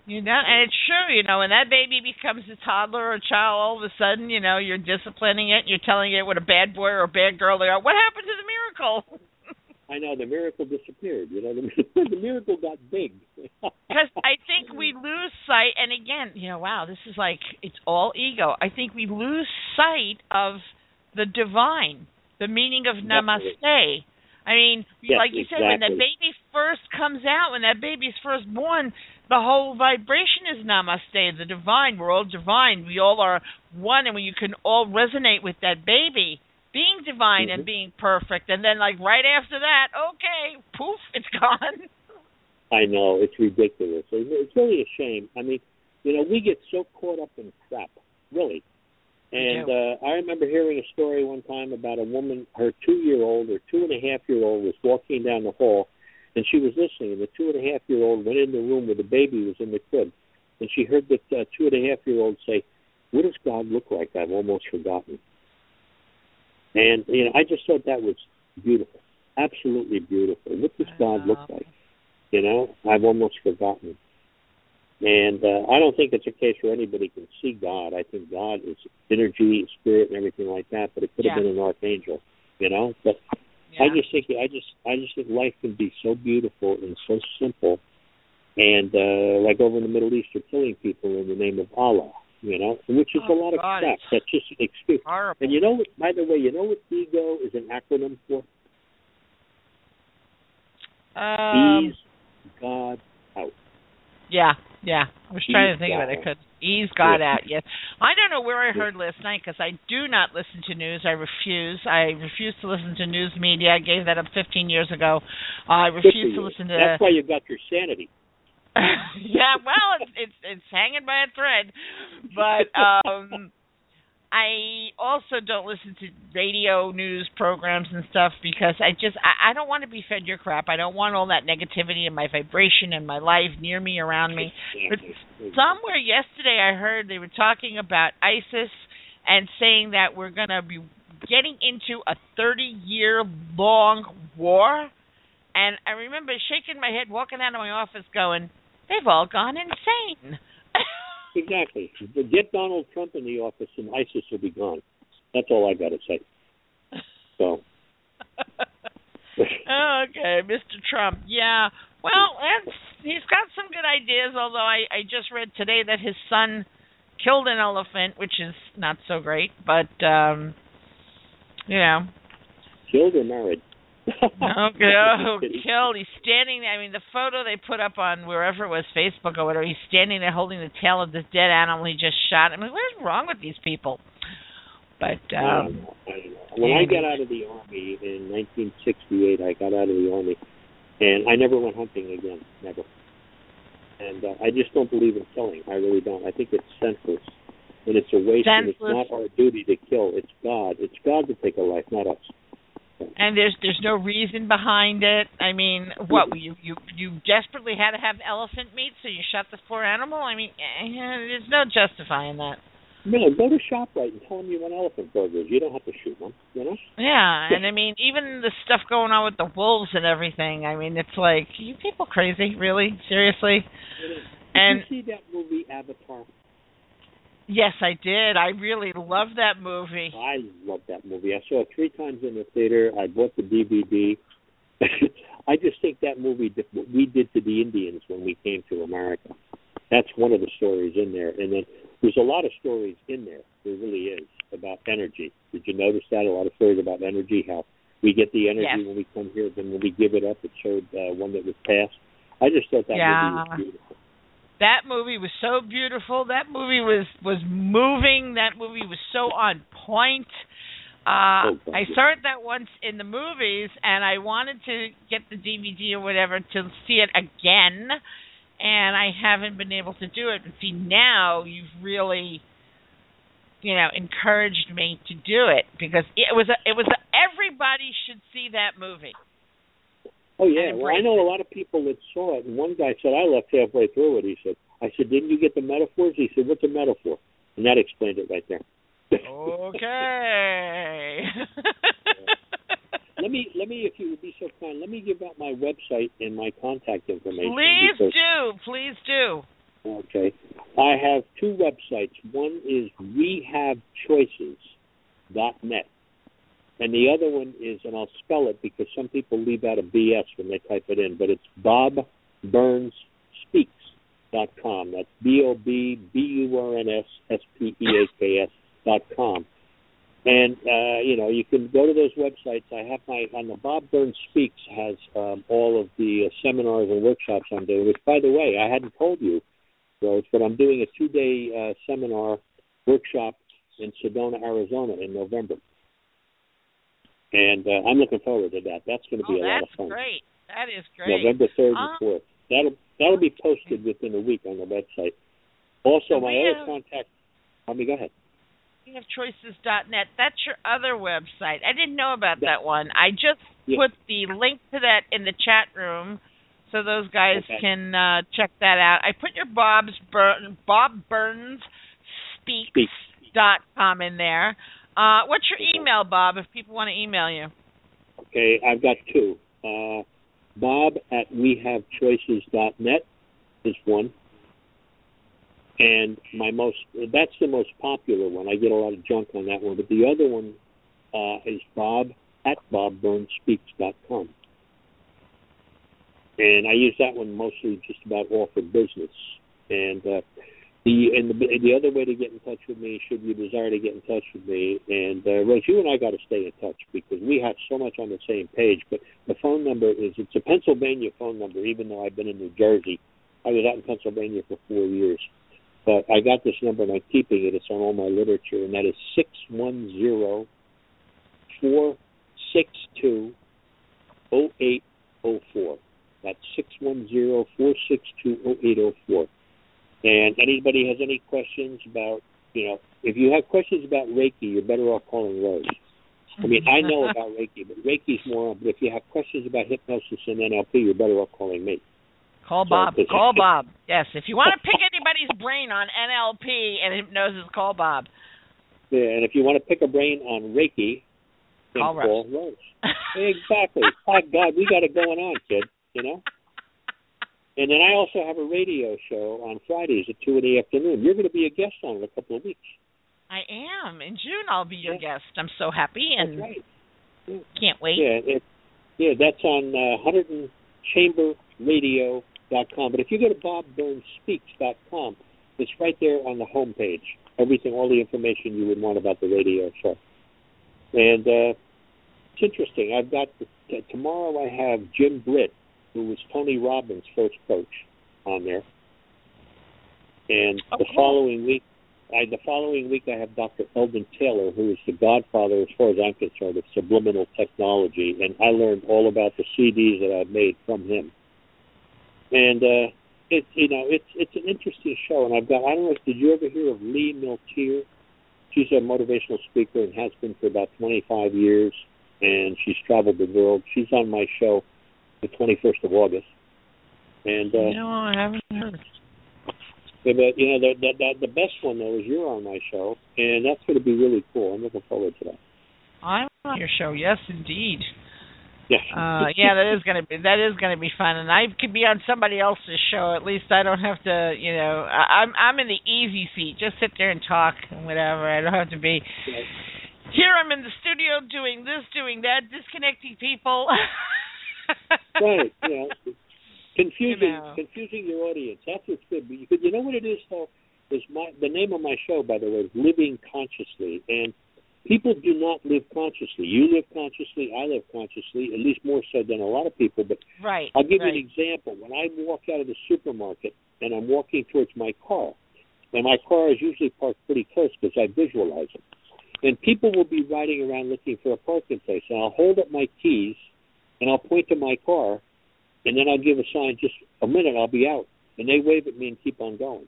Speaker 2: You know, and it's true. You know, when that baby becomes a toddler or a child, all of a sudden, you know, you're disciplining it. You're telling it what a bad boy or a bad girl they are. What happened to the miracle?
Speaker 3: I know the miracle disappeared. You know, the, the miracle got big.
Speaker 2: because I think we lose sight, and again, you know, wow, this is like it's all ego. I think we lose sight of the divine, the meaning of
Speaker 3: Definitely.
Speaker 2: namaste. I mean,
Speaker 3: Yes,
Speaker 2: like you said, when
Speaker 3: that
Speaker 2: baby first comes out, when that baby's first born, the whole vibration is namaste, the divine. We're all divine. We all are one, and you can all resonate with that baby being divine and
Speaker 3: Mhm.
Speaker 2: being perfect. And then, like right after that, okay, poof, it's gone.
Speaker 3: I know it's ridiculous. It's it's really a shame. I mean, you know, we get so caught up in crap, really. And uh, I remember hearing a story one time about a woman, her two-year-old or two and a half-year-old was walking down the hall, and she was listening. And the two and a half-year-old went in the room where the baby was in the crib, and she heard the uh, two and a half-year-old say, "What does God look like? I've almost forgotten." And you know, I just thought that was beautiful, absolutely beautiful. What does God look like? You know, I've almost forgotten. And uh, I don't think it's a case where anybody can see God. I think God is energy, spirit, and everything like that. But it could have
Speaker 2: Yeah.
Speaker 3: been an archangel, you know. But
Speaker 2: Yeah.
Speaker 3: I just think I just I just think life can be so beautiful and so simple. And uh, like over in the Middle East, they're killing people in the name of Allah, you know, which is
Speaker 2: Oh,
Speaker 3: a lot of
Speaker 2: God,
Speaker 3: crap. That's just an excuse.
Speaker 2: horrible.
Speaker 3: And you know what? By the way, you know what ego is an acronym for?
Speaker 2: Um,
Speaker 3: Ease God out.
Speaker 2: yeah, yeah. I was trying to
Speaker 3: Ease
Speaker 2: think of it. I could ease God
Speaker 3: Yeah.
Speaker 2: out. Yes. I don't know where I heard last night because I do not listen to news. I refuse. I refuse to listen to news media. I gave that up 15 years ago. I refuse to listen to.
Speaker 3: That's why you got your sanity.
Speaker 2: yeah, well, it's, it's it's hanging by a thread, but um I also don't listen to radio news programs and stuff because I just I, I don't want to be fed your crap. I don't want all that negativity in my vibration and my life near me, around me. But somewhere yesterday I heard they were talking about ISIS and saying that we're going to be getting into a 30 year long war. And I remember shaking my head, walking out of my office, going, "They've all gone insane."
Speaker 3: Exactly. Get Donald Trump in the office and ISIS will be gone. That's all I got to say. So,
Speaker 2: okay, Mr. Trump. Yeah. Well, that's, he's got some good ideas. Although I I just read today that his son killed an elephant, which is not so great. But um, you know,
Speaker 3: killed or married?
Speaker 2: Okay, oh, killed. He's standing there. I mean, the photo they put up on wherever it was, Facebook or whatever, he's standing there holding the tail of this dead animal he just shot. I mean, what is wrong with these people? But,
Speaker 3: I don't
Speaker 2: um,
Speaker 3: know. I don't know. When I got out of the army in 1968, I got out of the army, and I never went hunting again. Never. And uh, I just don't believe in killing. I really don't. I think it's senseless, and it's a waste. And it's not our duty to kill. It's God. It's God to take a life, not us.
Speaker 2: And there's there's no reason behind it. I mean, what you you you desperately had to have elephant meat, so you shot this poor animal. I mean, eh, there's no justifying that.
Speaker 3: No, go to ShopRite and tell them you want elephant burgers. You don't have to shoot them. You know.
Speaker 2: Yeah, and I mean, even the stuff going on with the wolves and everything. I mean, it's like, you people crazy, really, seriously. And
Speaker 3: you see that movie Avatar?
Speaker 2: Yes, I did. I really loved that movie.
Speaker 3: I love that movie. I saw it three times in the theater. I bought the DVD. I just think that movie, did what we did to the Indians when we came to America. That's one of the stories in there. And then there's a lot of stories in there. There really is about energy. Did you notice that? A lot of stories about energy, how we get the energy
Speaker 2: Yes.
Speaker 3: when we come here, then when we give it up, it showed uh, one that was passed. I just thought that
Speaker 2: Yeah.
Speaker 3: movie was beautiful.
Speaker 2: That movie was so beautiful. That movie was was moving. That movie was so on point. Uh,
Speaker 3: Oh,
Speaker 2: I saw it that once in the movies, and I wanted to get the DVD or whatever to see it again, and I haven't been able to do it. But see, now you've really, you know, encouraged me to do it because it was a, it was a, everybody should see that movie.
Speaker 3: Oh yeah, well I know a lot of people that saw it, and one guy said I left halfway through it. He said, "I said, didn't you get the metaphors?" He said, "What's a metaphor?" And that explained it right there.
Speaker 2: Okay.
Speaker 3: let me let me, if you would be so kind, let me give out my website and my contact information.
Speaker 2: Please
Speaker 3: because-
Speaker 2: do. Please do.
Speaker 3: Okay, I have two websites. One is wehavechoices.net, and the other one is, and I'll spell it because some people leave out a BS when they type it in, but it's bobburnsspeaks.com. That's B O B B U R N S S P E A K S dot com. And uh, you know, you can go to those websites. I have my on the Bob Burns Speaks has um, all of the uh, seminars and workshops I'm doing. Which, by the way, I hadn't told you, Rose, but I'm doing a two-day uh, seminar workshop in Sedona, Arizona, in November, and uh, I'm looking forward to that. That's going to
Speaker 2: Oh,
Speaker 3: be a lot of fun.
Speaker 2: that's great. That is great.
Speaker 3: November third
Speaker 2: Uh,
Speaker 3: and fourth. That'll that'll be posted within a week on the website. Also, my other contact. Let me go ahead.
Speaker 2: We have choices.net. That's your other website. I didn't know about that one. I just
Speaker 3: Yeah.
Speaker 2: put the link to that in the chat room so those guys
Speaker 3: Okay.
Speaker 2: can uh, check that out. I put your Bob's Bur- Bob Burns
Speaker 3: Speaks.
Speaker 2: Speaks dot com in there. Uh, what's your email, Bob, if people want to email you?
Speaker 3: Okay, I've got two. Uh, Bob at wehavechoices.net is one. And my most that's the most popular one. I get a lot of junk on that one. But the other one uh, is Bob at bobburnsspeaks.com. And I use that one mostly just about all for business. And uh, the and the the other way to get in touch with me, should you desire to get in touch with me, and uh, Rose, you and I got to stay in touch because we have so much on the same page. But the phone number is it's a Pennsylvania phone number, even though I've been in New Jersey. I was out in Pennsylvania for four years, but I got this number and I'm keeping it. It's on all my literature, and that is six one zero four six two oh eight oh four. That's six one zero four six two oh eight oh four. And anybody has any questions about, you know, if you have questions about Reiki, you're better off calling Rose. I mean, I know about Reiki, but Reiki's more. But if you have questions about hypnosis and NLP, you're better off calling me.
Speaker 2: Call
Speaker 3: So,
Speaker 2: Bob. Call Bob. Yes, if you want to pick anybody's brain on NLP and hypnosis, call Bob.
Speaker 3: Yeah, and if you want to pick a brain on Reiki, then
Speaker 2: Call Rose.
Speaker 3: Rose. Exactly. My God, we got it going on, kid. You know. And then I also have a radio show on Fridays at two in the afternoon. You're going to be a guest on in a couple of weeks.
Speaker 2: I am. In June, I'll be your
Speaker 3: Yeah.
Speaker 2: guest. I'm so happy and
Speaker 3: right.
Speaker 2: can't wait.
Speaker 3: Yeah, it, yeah, that's on uh, HunterdonChamberRadio.com. But if you go to BobBurnsSpeaks.com, it's right there on the home page. Everything, all the information you would want about the radio show. And uh, it's interesting. I've got t- tomorrow. I have Jim Britt, who was Tony Robbins' first coach, on there. And the following week, I, the following week, I have Dr. Eldon Taylor, who is the godfather, as far as I'm concerned, of subliminal technology, and I learned all about the CDs that I've made from him. And uh, it's you know it's it's an interesting show, and I've got I don't know. Did you ever hear of Lee Milteer? She's a motivational speaker and has been for about 25 years, and she's traveled the world. She's on my show the 21st of August, and uh,
Speaker 2: No, I haven't heard.
Speaker 3: yeah, but you know the, the the the best one though is you're on my show, and that's going to be really cool. I'm looking forward to that.
Speaker 2: I'm on your show. Yes, indeed.
Speaker 3: Yeah.
Speaker 2: Uh, yeah, that is gonna be that is gonna be fun, and I could be on somebody else's show. At least I don't have to, you know, I, I'm I'm in the easy seat. Just sit there and talk and whatever. I don't have to be. Here I'm in the studio doing this, doing that, disconnecting people.
Speaker 3: right. You know, confusing
Speaker 2: You know.
Speaker 3: confusing your audience. That's what's good. But you, you know what it is though is my the name of my show by the way is Living Consciously, and people do not live consciously. You live consciously. I live consciously, at least more so than a lot of people. But
Speaker 2: right,
Speaker 3: I'll give
Speaker 2: right.
Speaker 3: you an example. When I walk out of the supermarket and I'm walking towards my car, and my car is usually parked pretty close because I visualize it. And people will be riding around looking for a parking place, and I'll hold up my keys and I'll point to my car, and then I'll give a sign. Just a minute, I'll be out, and they wave at me and keep on going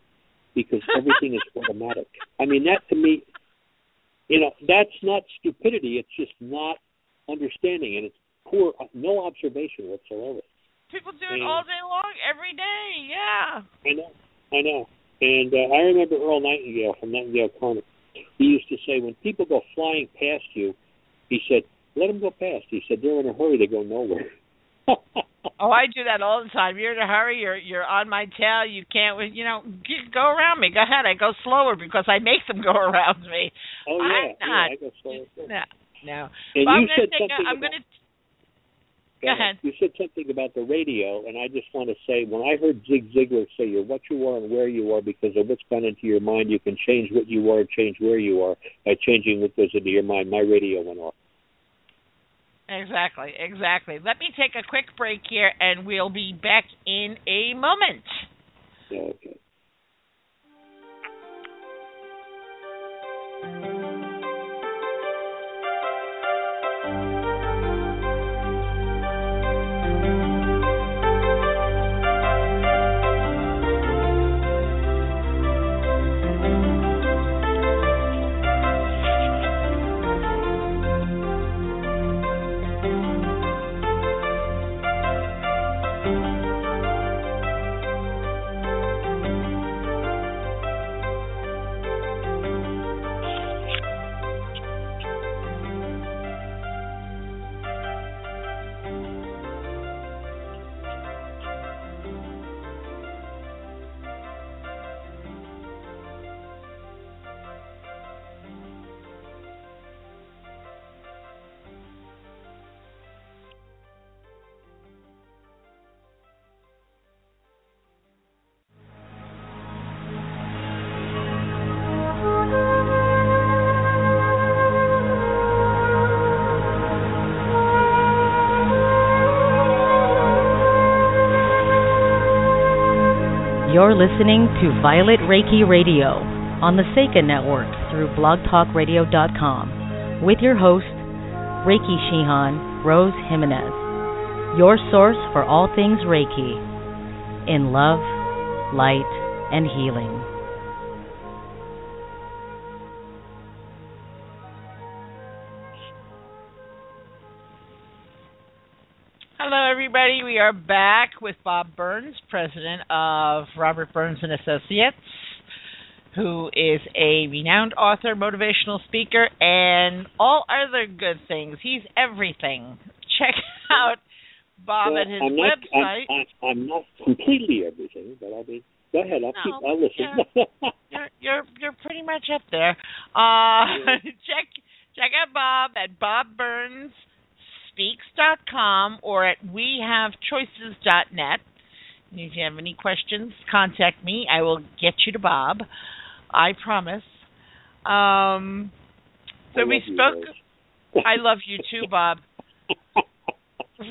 Speaker 3: because everything is automatic. I mean, that to me, you know, that's not stupidity. It's just not understanding, and it's poor, no observation whatsoever.
Speaker 2: People do it all day long, every day. Yeah.
Speaker 3: I know, I know. And uh, I remember Earl Nightingale from Nightingale Conant. He used to say, when people go flying past you, he said, let them go past. He said, they're in a hurry, they go nowhere.
Speaker 2: oh, I do that all the time. You're in a hurry. You're you're on my tail. You can't. You know, go around me. Go ahead. I go slower because I make them go around me.
Speaker 3: Oh yeah,
Speaker 2: I'm not.
Speaker 3: yeah. I go slower. Too.
Speaker 2: No, no.
Speaker 3: And
Speaker 2: well,
Speaker 3: you
Speaker 2: I'm
Speaker 3: said something.
Speaker 2: a, I'm
Speaker 3: about,
Speaker 2: gonna. Go ahead.
Speaker 3: You said something about the radio, and I just want to say, when I heard Zig Ziglar say, "You're what you are and where you are because of what's gone into your mind, you can change what you are and change where you are by changing what goes into your mind," my radio went off.
Speaker 2: Exactly, exactly. Let me take a quick break here, and we'll be back in a moment.
Speaker 3: Okay.
Speaker 1: You're listening to Violet Reiki Radio on the Seika Network through blogtalkradio.com with your host, Reiki Shihan Rose Jimenez, your source for all things Reiki in love, light, and healing.
Speaker 2: We are back with Bob Burns, president of Robert Burns and Associates, who is a renowned author, motivational speaker, and all other good things. He's everything. Check out Bob
Speaker 3: well,
Speaker 2: at his
Speaker 3: I'm not,
Speaker 2: website.
Speaker 3: I'm, I'm not completely everything, but I'll be. Go ahead. I'll
Speaker 2: No,
Speaker 3: keep. I'll listen.
Speaker 2: you're you're you're pretty much up there. Uh, check check out Bob at bobburnsspeaks.com or at wehavechoices.net. And if you have any questions, contact me. I will get you to Bob. I promise. Um, so we
Speaker 3: love you,
Speaker 2: spoke. I love you too, Bob.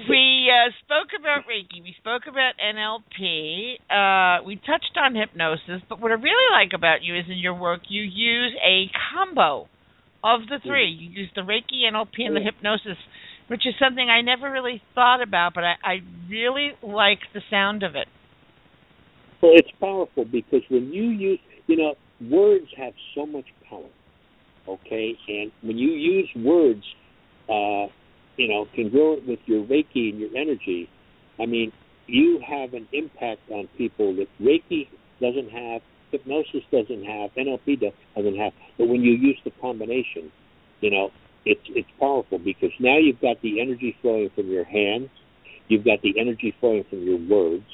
Speaker 2: We uh, spoke about Reiki. We spoke about NLP. Uh, we touched on hypnosis. But what I really like about you is in your work, you use a combo of the three. You use the Reiki, NLP, and the
Speaker 3: Yeah.
Speaker 2: hypnosis, which is something I never really thought about, but I, I really like the sound of it.
Speaker 3: Well, it's powerful because when you use, you know, words have so much power. Okay, and when you use words, uh, you know, congruent with your Reiki and your energy, I mean, you have an impact on people that Reiki doesn't have, hypnosis doesn't have, NLP doesn't have. But when you use the combination, you know, it's it's powerful because now you've got the energy flowing from your hands, you've got the energy flowing from your words,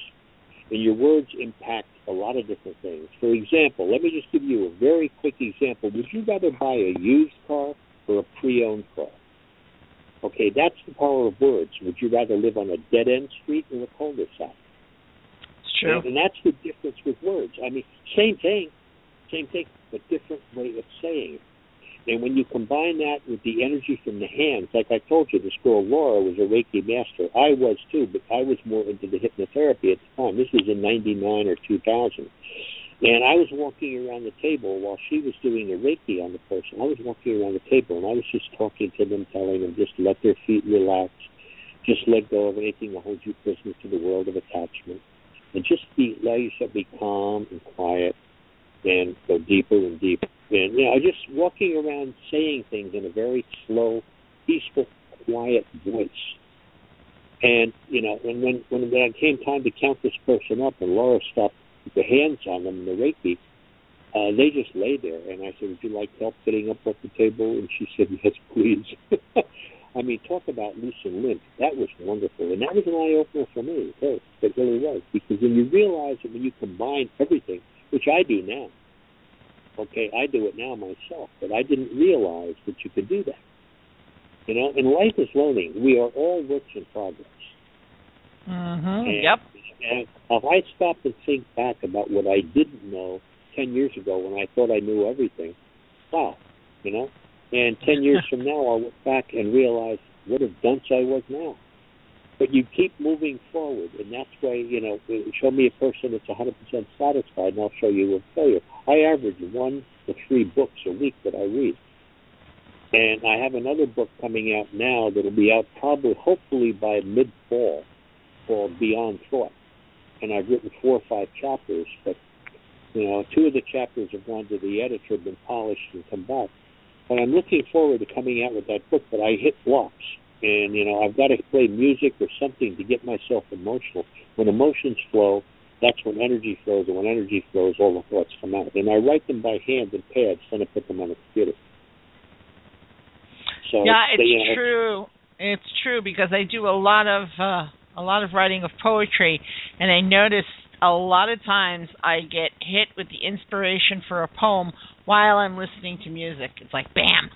Speaker 3: and your words impact a lot of different things. For example, let me just give you a very quick example. Would you rather buy a used car or a pre-owned car? Okay, that's the power of words. Would you rather live on a dead end street or a cul-de-sac?
Speaker 2: It's true.
Speaker 3: And, and that's the difference with words. I mean, same thing, same thing, but different way of saying it. And when you combine that with the energy from the hands, like I told you, this girl Laura was a Reiki master. I was too, but I was more into the hypnotherapy at the time. This was in '99 or 2000. And I was walking around the table while she was doing the Reiki on the person. I was walking around the table and I was just talking to them, telling them just let their feet relax, just let go of anything that holds you prisoner to the world of attachment, and just be allow yourself to be calm and quiet, and go deeper and deeper. And you know, just walking around saying things in a very slow, peaceful, quiet voice. And you know, when when when it came time to count this person up, and Laura stopped the hands on them, the Reiki, uh, they just lay there. And I said, "Would you like help getting up off the table?" And she said, "Yes, please." I mean, talk about loose and limp. That was wonderful, and that was an eye opener for me. It, it really was because when you realize that when you combine everything, which I do now, okay, I do it now myself, but I didn't realize that you could do that. You know, and life is learning. We are all works in progress.
Speaker 2: Mm-hmm.
Speaker 3: And,
Speaker 2: yep.
Speaker 3: And if I stop and think back about what I didn't know ten years ago when I thought I knew everything, wow, you know. And ten years from now, I'll look back and realize what a dunce I was now. But you keep moving forward, and that's why you know. Uh, show me a person that's 100% satisfied, and I'll show you a failure. I average one to three books a week that I read, and I have another book coming out now that'll be out probably, hopefully by mid fall, called Beyond Thought, and I've written four or five chapters. But you know, two of the chapters have gone to the editor, been polished, and come back. But I'm looking forward to coming out with that book. But I hit blocks and you know I've got to play music or something to get myself emotional. When emotions flow, that's when energy flows, and when energy flows, all the thoughts come out. And I write them by hand in pads, then I put them on the computer. So
Speaker 2: yeah, it's
Speaker 3: you know,
Speaker 2: true. It's true because I do a lot of uh, a lot of writing of poetry, and I notice a lot of times I get hit with the inspiration for a poem while I'm listening to music. It's like bam.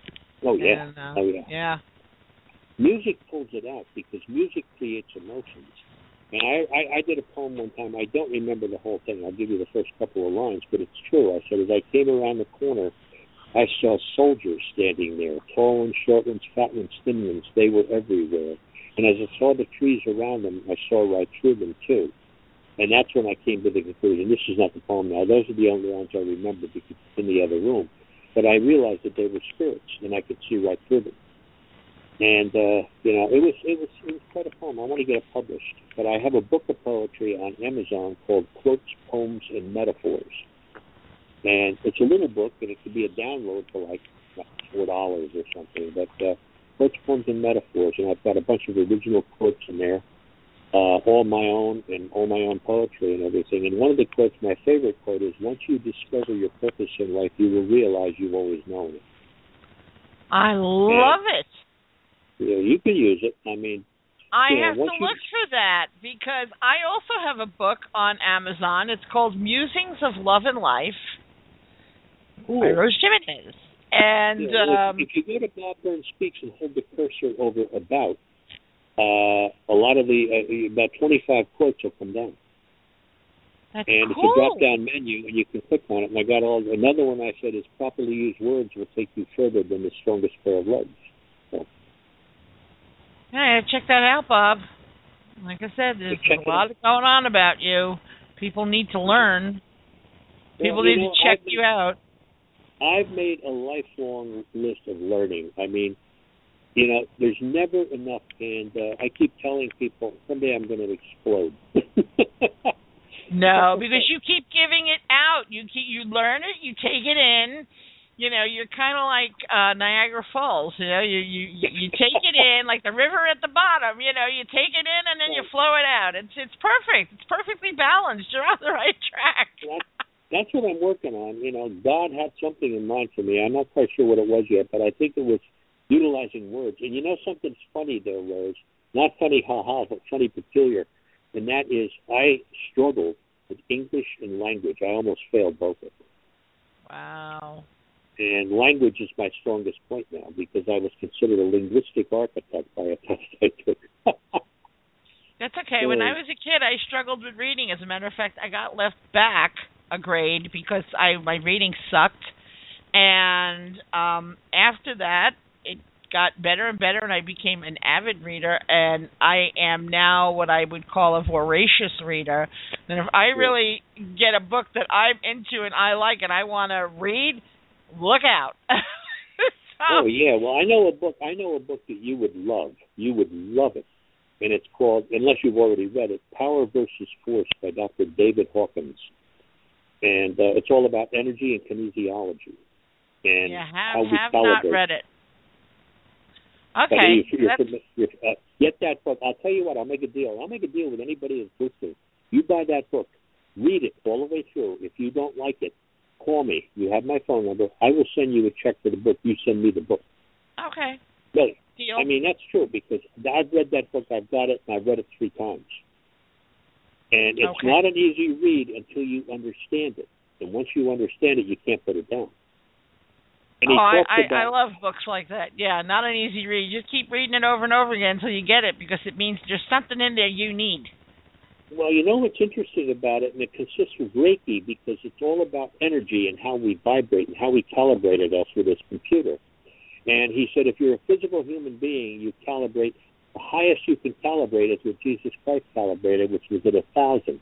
Speaker 3: Oh yeah.
Speaker 2: And, uh,
Speaker 3: oh yeah.
Speaker 2: Yeah.
Speaker 3: Music pulls it out because music creates emotions. And I, I, I did a poem one time. I don't remember the whole thing. I'll give you the first couple of lines, but it's true. I said, as I came around the corner, I saw soldiers standing there, tall ones, short ones, fat ones, thin ones. They were everywhere. And as I saw the trees around them, I saw right through them too. And that's when I came to the conclusion. This is not the poem now. Those are the only ones I remember because it's in the other room. But I realized that they were spirits, and I could see right through them and uh, you know it was it was it was quite a poem. I want to get it published, but I have a book of poetry on Amazon called Quotes, Poems, and Metaphors, and it's a little book, and it could be a download for like four dollars or something. But uh, Quotes, Poems, and Metaphors, and I've got a bunch of original quotes in there, uh, all my own and all my own poetry and everything. And one of the quotes, my favorite quote is, "Once you discover your purpose in life, you will realize you've always known it."
Speaker 2: I love it.
Speaker 3: Yeah, you can use it. I mean,
Speaker 2: I
Speaker 3: Yeah,
Speaker 2: have to
Speaker 3: you-
Speaker 2: look for that because I also have a book on Amazon. It's called Musings of Love and Life
Speaker 3: cool.
Speaker 2: by Rose Jimenez. And
Speaker 3: Yeah,
Speaker 2: um,
Speaker 3: if you go to Bob Burns Speaks and hold the cursor over about, uh, a lot of the uh, about 25 quotes will come down,
Speaker 2: that's
Speaker 3: and it's a drop-down menu, and you can click on it. And I got all another one I said is properly used words will take you further than the strongest pair of legs.
Speaker 2: Yeah, check that out, Bob. Like I said, there's a lot going on about you. People need to learn. People
Speaker 3: Well,
Speaker 2: need
Speaker 3: know,
Speaker 2: to check
Speaker 3: I've
Speaker 2: you out.
Speaker 3: I've made a lifelong list of learning. I mean, you know, there's never enough, and uh, I keep telling people someday I'm going to explode.
Speaker 2: No, because you keep giving it out. You keep you learn it, you take it in. You know, you're kind of like uh Niagara Falls. You know, you you you take it in like the river at the bottom. You know, you take it in and then you flow it out. It's it's perfect. It's perfectly balanced. You're on the right track.
Speaker 3: That's, that's what I'm working on. You know, God had something in mind for me. I'm not quite sure what it was yet, but I think it was utilizing words. And you know something's funny there, Rose. Not funny, ha ha, but funny, peculiar. And that is, I struggled with English and language. I almost failed both of them.
Speaker 2: Wow.
Speaker 3: And language is my strongest point now because I was considered a linguistic architect by a test I took.
Speaker 2: That's okay. When I was a kid, I struggled with reading. As a matter of fact, I got left back a grade because I my reading sucked. and um, after that, it got better and better, and I became an avid reader. And I am now what I would call a voracious reader. And if I really get a book that I'm into and I like and I want to read, look out. so,
Speaker 3: Oh yeah, well I know a book. I know a book that you would love. You would love it, and it's called, unless you've already read it, Power versus Force by Dr. David Hawkins, and uh, it's all about energy and kinesiology, and
Speaker 2: yeah,
Speaker 3: how
Speaker 2: have,
Speaker 3: we
Speaker 2: have not read it. Okay,
Speaker 3: if you're
Speaker 2: that's,
Speaker 3: fami- if, uh, get that book. I'll tell you what. I'll make a deal. I'll make a deal with anybody that's listening. You buy that book, read it all the way through. If you don't like it, call me. You have my phone number. I will send you a check for the book. You send me the book.
Speaker 2: okay.
Speaker 3: Really.
Speaker 2: Deal.
Speaker 3: I mean, that's true because I've read that book. I've got it, and I've read it three times. And it's
Speaker 2: Okay.
Speaker 3: not an easy read until you understand it. And once you understand it, you can't put it down. And
Speaker 2: oh, I, I, I love books like that. Yeah, not an easy read. You just keep reading it over and over again until you get it because it means there's something in there you need.
Speaker 3: Well, you know what's interesting about it, and it consists of Reiki because it's all about energy and how we vibrate and how we calibrated us with this computer. And he said, if you're a physical human being, you calibrate the highest you can calibrate is what Jesus Christ calibrated, which was at a thousand.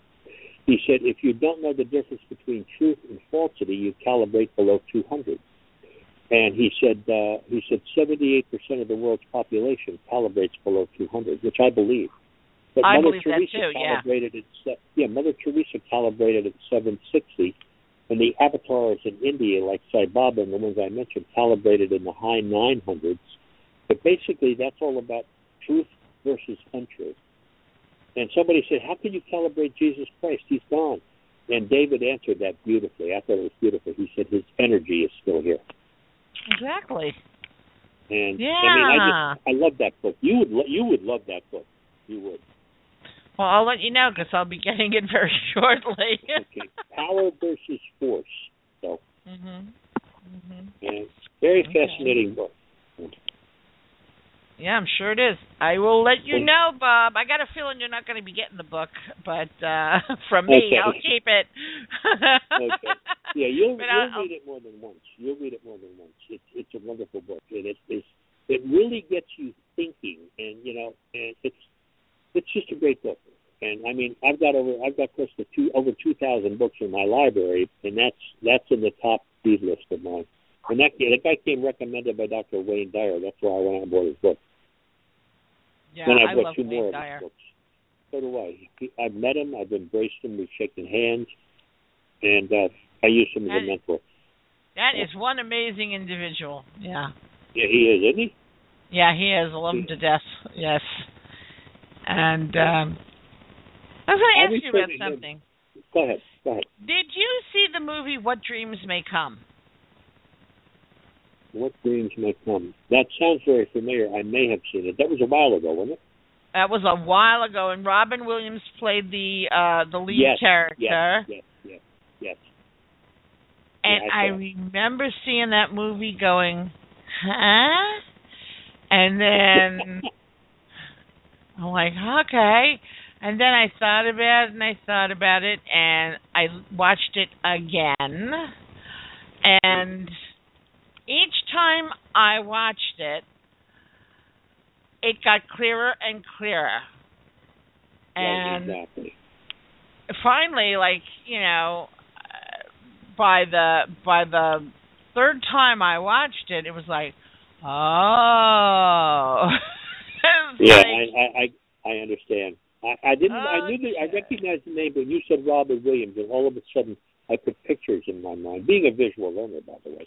Speaker 3: He said, if you don't know the difference between truth and falsity, you calibrate below 200. And he said, uh, he said, 78% of the world's population calibrates below 200, which I believe. But
Speaker 2: I
Speaker 3: Mother
Speaker 2: believe that
Speaker 3: Teresa
Speaker 2: too, yeah.
Speaker 3: calibrated at yeah, Mother Teresa calibrated at 760, and the avatars in India, like Sai Baba and the ones I mentioned, calibrated in the high 900s. But basically, that's all about truth versus untruth. And somebody said, "How can you calibrate Jesus Christ? He's gone." And David answered that beautifully. I thought it was beautiful. He said, "His energy is still here."
Speaker 2: Exactly.
Speaker 3: And
Speaker 2: Yeah.
Speaker 3: I mean, I just I love that book. You would lo- you would love that book. You would.
Speaker 2: Well, I'll let you know because I'll be getting it very shortly.
Speaker 3: Okay. Power versus force. So,
Speaker 2: mhm. Mhm.
Speaker 3: very
Speaker 2: Okay.
Speaker 3: fascinating book.
Speaker 2: Yeah, I'm sure it is. I will let you know, Bob. I got a feeling you're not going to be getting the book, but uh from me,
Speaker 3: Okay.
Speaker 2: I'll keep it.
Speaker 3: Okay. Yeah, you'll
Speaker 2: But
Speaker 3: you'll
Speaker 2: I'll-
Speaker 3: read it more than once. You'll read it more than once. It's it's a wonderful book, and it is it really gets you thinking, and you know, and it's it's just a great book. And I mean, I've got over I've got close to two over two thousand books in my library, and that's that's in the top speed list of mine. And that that guy came recommended by Dr. Wayne Dyer. That's why I went out and bought his book.
Speaker 2: yeah,
Speaker 3: then I
Speaker 2: I
Speaker 3: bought
Speaker 2: love
Speaker 3: two
Speaker 2: Wayne
Speaker 3: more of
Speaker 2: Dyer.
Speaker 3: his books. So do I. He, I've met him. I've embraced him. We've shaken hands, and uh, I use him as a mentor.
Speaker 2: That is one amazing individual. Yeah.
Speaker 3: Yeah, he is, isn't he?
Speaker 2: Yeah, he is. I love him to death. Yes. And um I was going to ask you about
Speaker 3: refer to him.
Speaker 2: something.
Speaker 3: Go ahead. Go ahead.
Speaker 2: Did you see the movie What Dreams May Come?
Speaker 3: What dreams may come? That sounds very familiar. I may have seen it. That was a while ago, wasn't it?
Speaker 2: That was a while ago, and Robin Williams played the uh the lead
Speaker 3: Yes,
Speaker 2: character.
Speaker 3: Yes, yes, yes. yes.
Speaker 2: And
Speaker 3: Yeah, I
Speaker 2: I remember seeing that movie going, huh? And then I'm like, okay. And then I thought about it and I thought about it and I watched it again. And each time I watched it, it got clearer and clearer.
Speaker 3: Right,
Speaker 2: And
Speaker 3: exactly.
Speaker 2: finally like you know by the by the third time i watched it it was like oh
Speaker 3: Yeah,
Speaker 2: like-
Speaker 3: I, I, I, I understand. I, I didn't. I knew the. I recognized the name, but you said Robert Williams, and all of a sudden, I put pictures in my mind. Being a visual learner, by the way,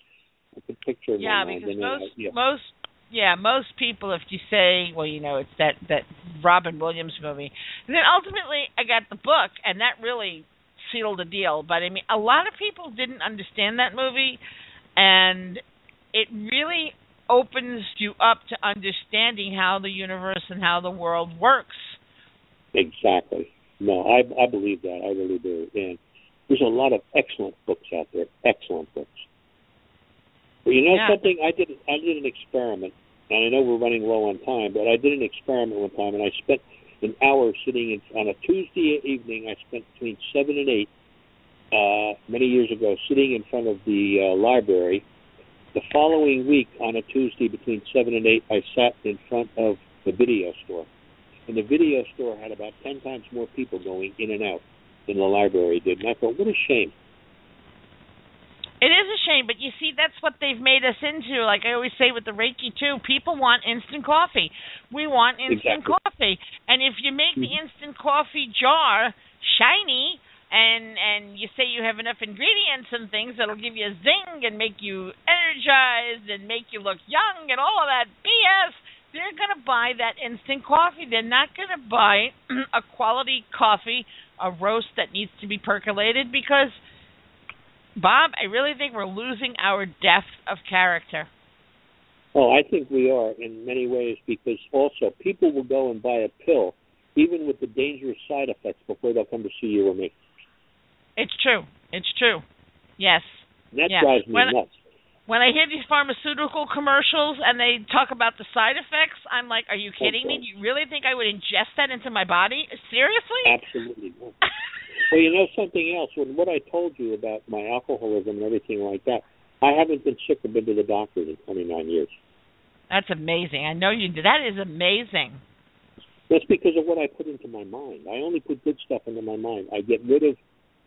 Speaker 3: I put picture in
Speaker 2: yeah
Speaker 3: my mind.
Speaker 2: because
Speaker 3: and then I,
Speaker 2: most
Speaker 3: yeah.
Speaker 2: most yeah most people if you say well you know it's that that robin williams movie and then ultimately i got the book and that really sealed the deal but i mean a lot of people didn't understand that movie and it really opens you up to understanding how the universe and how the world works
Speaker 3: Exactly. No, I I believe that. I really do. And there's a lot of excellent books out there. Excellent books. But you know
Speaker 2: Yeah.
Speaker 3: something? I did I did an experiment, and I know we're running low on time, but I did an experiment one time, and I spent an hour sitting in, on a Tuesday evening. I spent between seven and eight uh, many years ago, sitting in front of the uh, library, The following week, on a Tuesday between 7 and 8, I sat in front of the video store. And the video store had about 10 times more people going in and out than the library did. And I thought, what a shame.
Speaker 2: It is a shame, but you see, that's what they've made us into. Like I always say with the Reiki too, people want instant coffee. We want instant
Speaker 3: Exactly.
Speaker 2: coffee, and if you make the
Speaker 3: Mhm.
Speaker 2: instant coffee jar shiny, and and you say you have enough ingredients and things that'll give you a zing and make you energized and make you look young and all of that BS, they're gonna buy that instant coffee. They're not gonna buy a quality coffee, a roast that needs to be percolated because Bob, I really think we're losing our depth of character.
Speaker 3: Oh, I think we are in many ways because also people will go and buy a pill, even with the dangerous side effects, before they'll come to see you or me.
Speaker 2: It's true. It's true. Yes.
Speaker 3: That
Speaker 2: Yeah.
Speaker 3: drives me
Speaker 2: When-
Speaker 3: nuts.
Speaker 2: When I hear these pharmaceutical commercials and they talk about the side effects, I'm like, are you kidding me? Do you really think I would ingest that into my body? Seriously?
Speaker 3: Absolutely. not. Well, you know something else. When what I told you about my alcoholism and everything like that, I haven't been sick or been to the doctor in 29 years.
Speaker 2: That's amazing. I know you do. That is amazing.
Speaker 3: That's because of what I put into my mind. I only put good stuff into my mind. I get rid of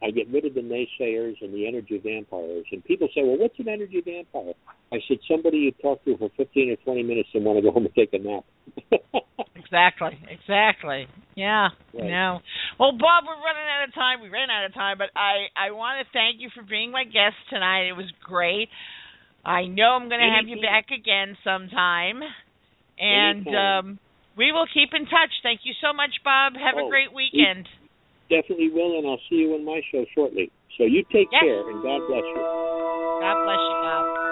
Speaker 3: I get rid of the naysayers and the energy vampires. And people say, "Well, what's an energy vampire?" I said, "Somebody you talk to for 15 or 20 minutes and want to go home and take a nap."
Speaker 2: Exactly. Exactly. Yeah.
Speaker 3: Right.
Speaker 2: No. Well, Bob, we're running out of time. We ran out of time, but I I want to thank you for being my guest tonight. It was great. I know I'm going to have you back again sometime, and um, we will keep in touch. Thank you so much, Bob. Have a
Speaker 3: Oh,
Speaker 2: great weekend.
Speaker 3: Definitely will, and I'll see you on my show shortly. So you take
Speaker 2: Yes.
Speaker 3: care, and God bless you.
Speaker 2: God bless you, Bob.